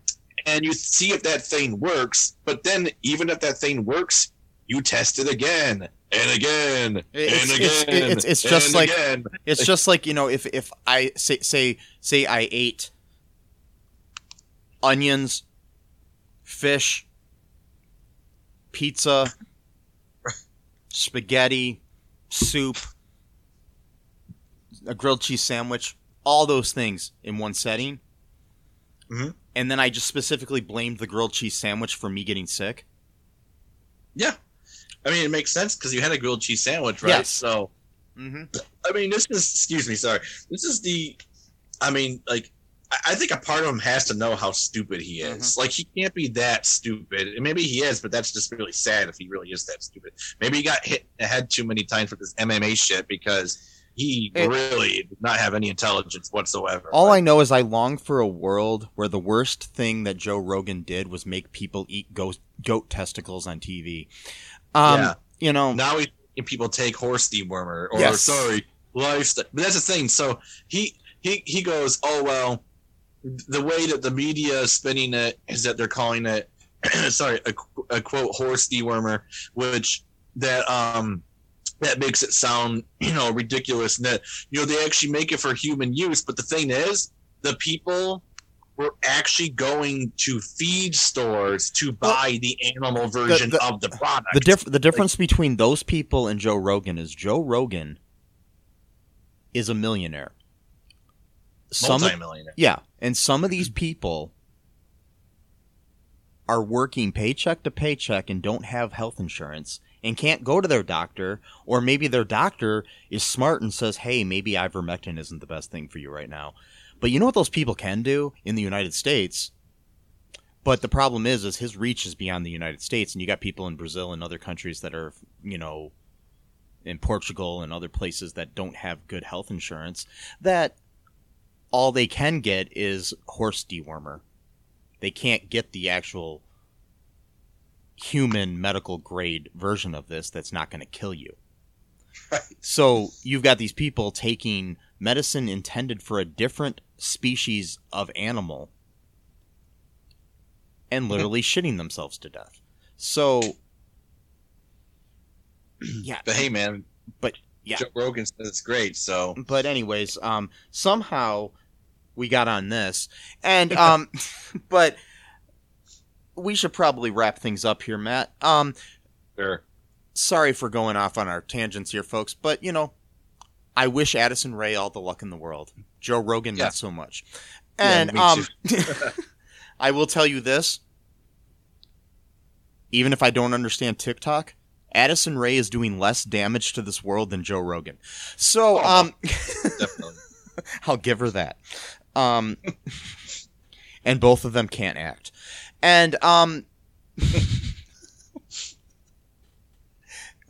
and you see if that thing works. But then, even if that thing works, you test it again and again
It's-
and
it's-
again.
it's- it's just
and
like-
again.
It's just like you know, if if I say say say I ate onions, fish, pizza, spaghetti, soup, a grilled cheese sandwich, all those things in one setting.
Mhm.
And then I just specifically blamed the grilled cheese sandwich for me getting sick.
yeah. I mean, it makes sense because you had a grilled cheese sandwich, right?
Yes.
So,
Mm-hmm.
I mean, this is excuse me, sorry. This is the, I mean, like. I- think a part of him has to know how stupid he is.
Mm-hmm.
Like he can't be that stupid. And maybe he is, but that's just really sad if he really is that stupid. Maybe he got hit in the head too many times with this MMA shit because he
It-
really did not have any intelligence whatsoever.
All
But-
I know is I long for a world where the worst thing that Joe Rogan did was make people eat goat, goat testicles on TV. Um,
Yeah.
You know,
now he's making people take horse dewormer or
Yes.
sorry lifestyle. But that's the thing. So he he he goes, oh well, the way that the media is spinning it is that they're calling it sorry a, a quote horse dewormer, which that um that makes it sound you know ridiculous and that you know they actually make it for human use. But the thing is, the people were actually going to feed stores to buy the animal version
the-
of the product.
the diff- the difference between those people and Joe Rogan is Joe Rogan is a millionaire. Some. Yeah, and some of these people are working paycheck to paycheck and don't have health insurance and can't go to their doctor, or maybe their doctor is smart and says, "Hey, maybe ivermectin isn't the best thing for you right now." But you know what those people can do in the United States? But the problem is, is his reach is beyond the United States, and you got people in Brazil and other countries that are, you know, in Portugal and other places that don't have good health insurance that all they can get is horse dewormer. They can't get the actual human medical grade version of this that's not going to kill you.
Right.
So you've got these people taking medicine intended for a different species of animal and literally shitting themselves to death. So yeah,
But hey, man,
but yeah.
Joe Rogan says it's great. So
but anyways, um, somehow we got on this, and um, but we should probably wrap things up here, Matt. Um,
sure.
sorry for going off on our tangents here, folks, but you know, I wish Addison Rae all the luck in the world. Joe Rogan,
Yeah.
not so much. And
me
um, I will tell you this: even if I don't understand TikTok. Addison Rae is doing less damage to this world than Joe Rogan. So,
Oh,
um,
definitely.
I'll give her that. Um, and both of them can't act. And um,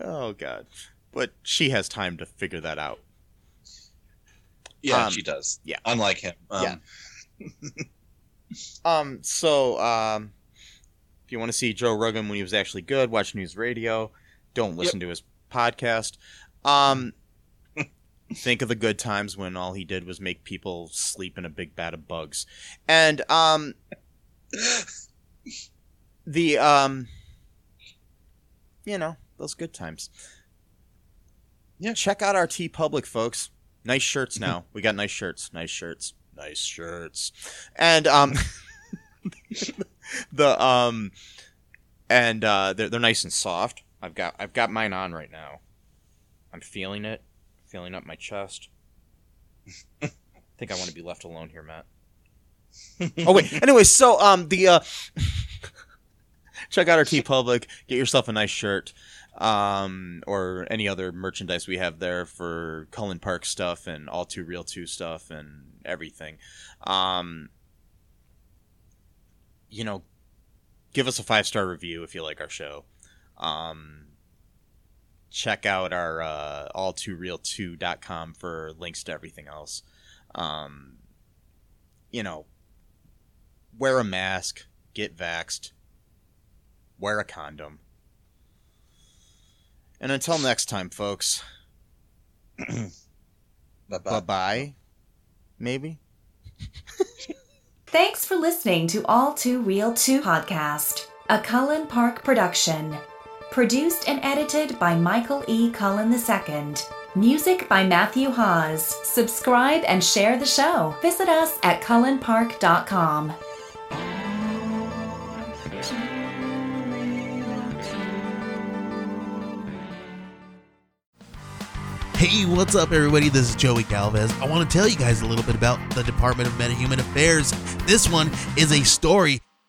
oh god, but she has time to figure that out.
Yeah,
Um,
she does.
yeah.
Unlike him. Um,
Yeah. Um, so um, if you want to see Joe Rogan when he was actually good, watch News Radio. Don't listen to his podcast. Um, think of the good times when all he did was make people sleep in a big bat of bugs, and um, the um, you know those good times.
Yeah.
check out our TeePublic, folks. Nice shirts now. we got nice shirts. Nice shirts. Nice shirts. And um, the um, and uh, they're they're nice and soft. I've got I've got mine on right now. I'm feeling it, feeling up my chest. I think I want to be left alone here, Matt. oh wait. Anyway, so um, the uh, check out our TeePublic. Get yourself a nice shirt, um, or any other merchandise we have there for Cullen Park stuff and all too real two stuff and everything. Um, you know, give us a five star review if you like our show. Um, check out our uh, all too real 2.com for links to everything else. Um, you know, wear a mask, get vaxxed, wear a condom. And until next time, folks,
Bye-bye.
bye bye. Maybe?
Thanks for listening to All Too Real 2 podcast, a Cullen Park production. Produced and edited by Michael E. Cullen II. Music by Matthew Hawes. Subscribe and share the show. Visit us at cullenpark.com.
Hey, what's up, everybody? This is Joey Galvez. I want to tell you guys a little bit about the Department of Metahuman Affairs. This one is a story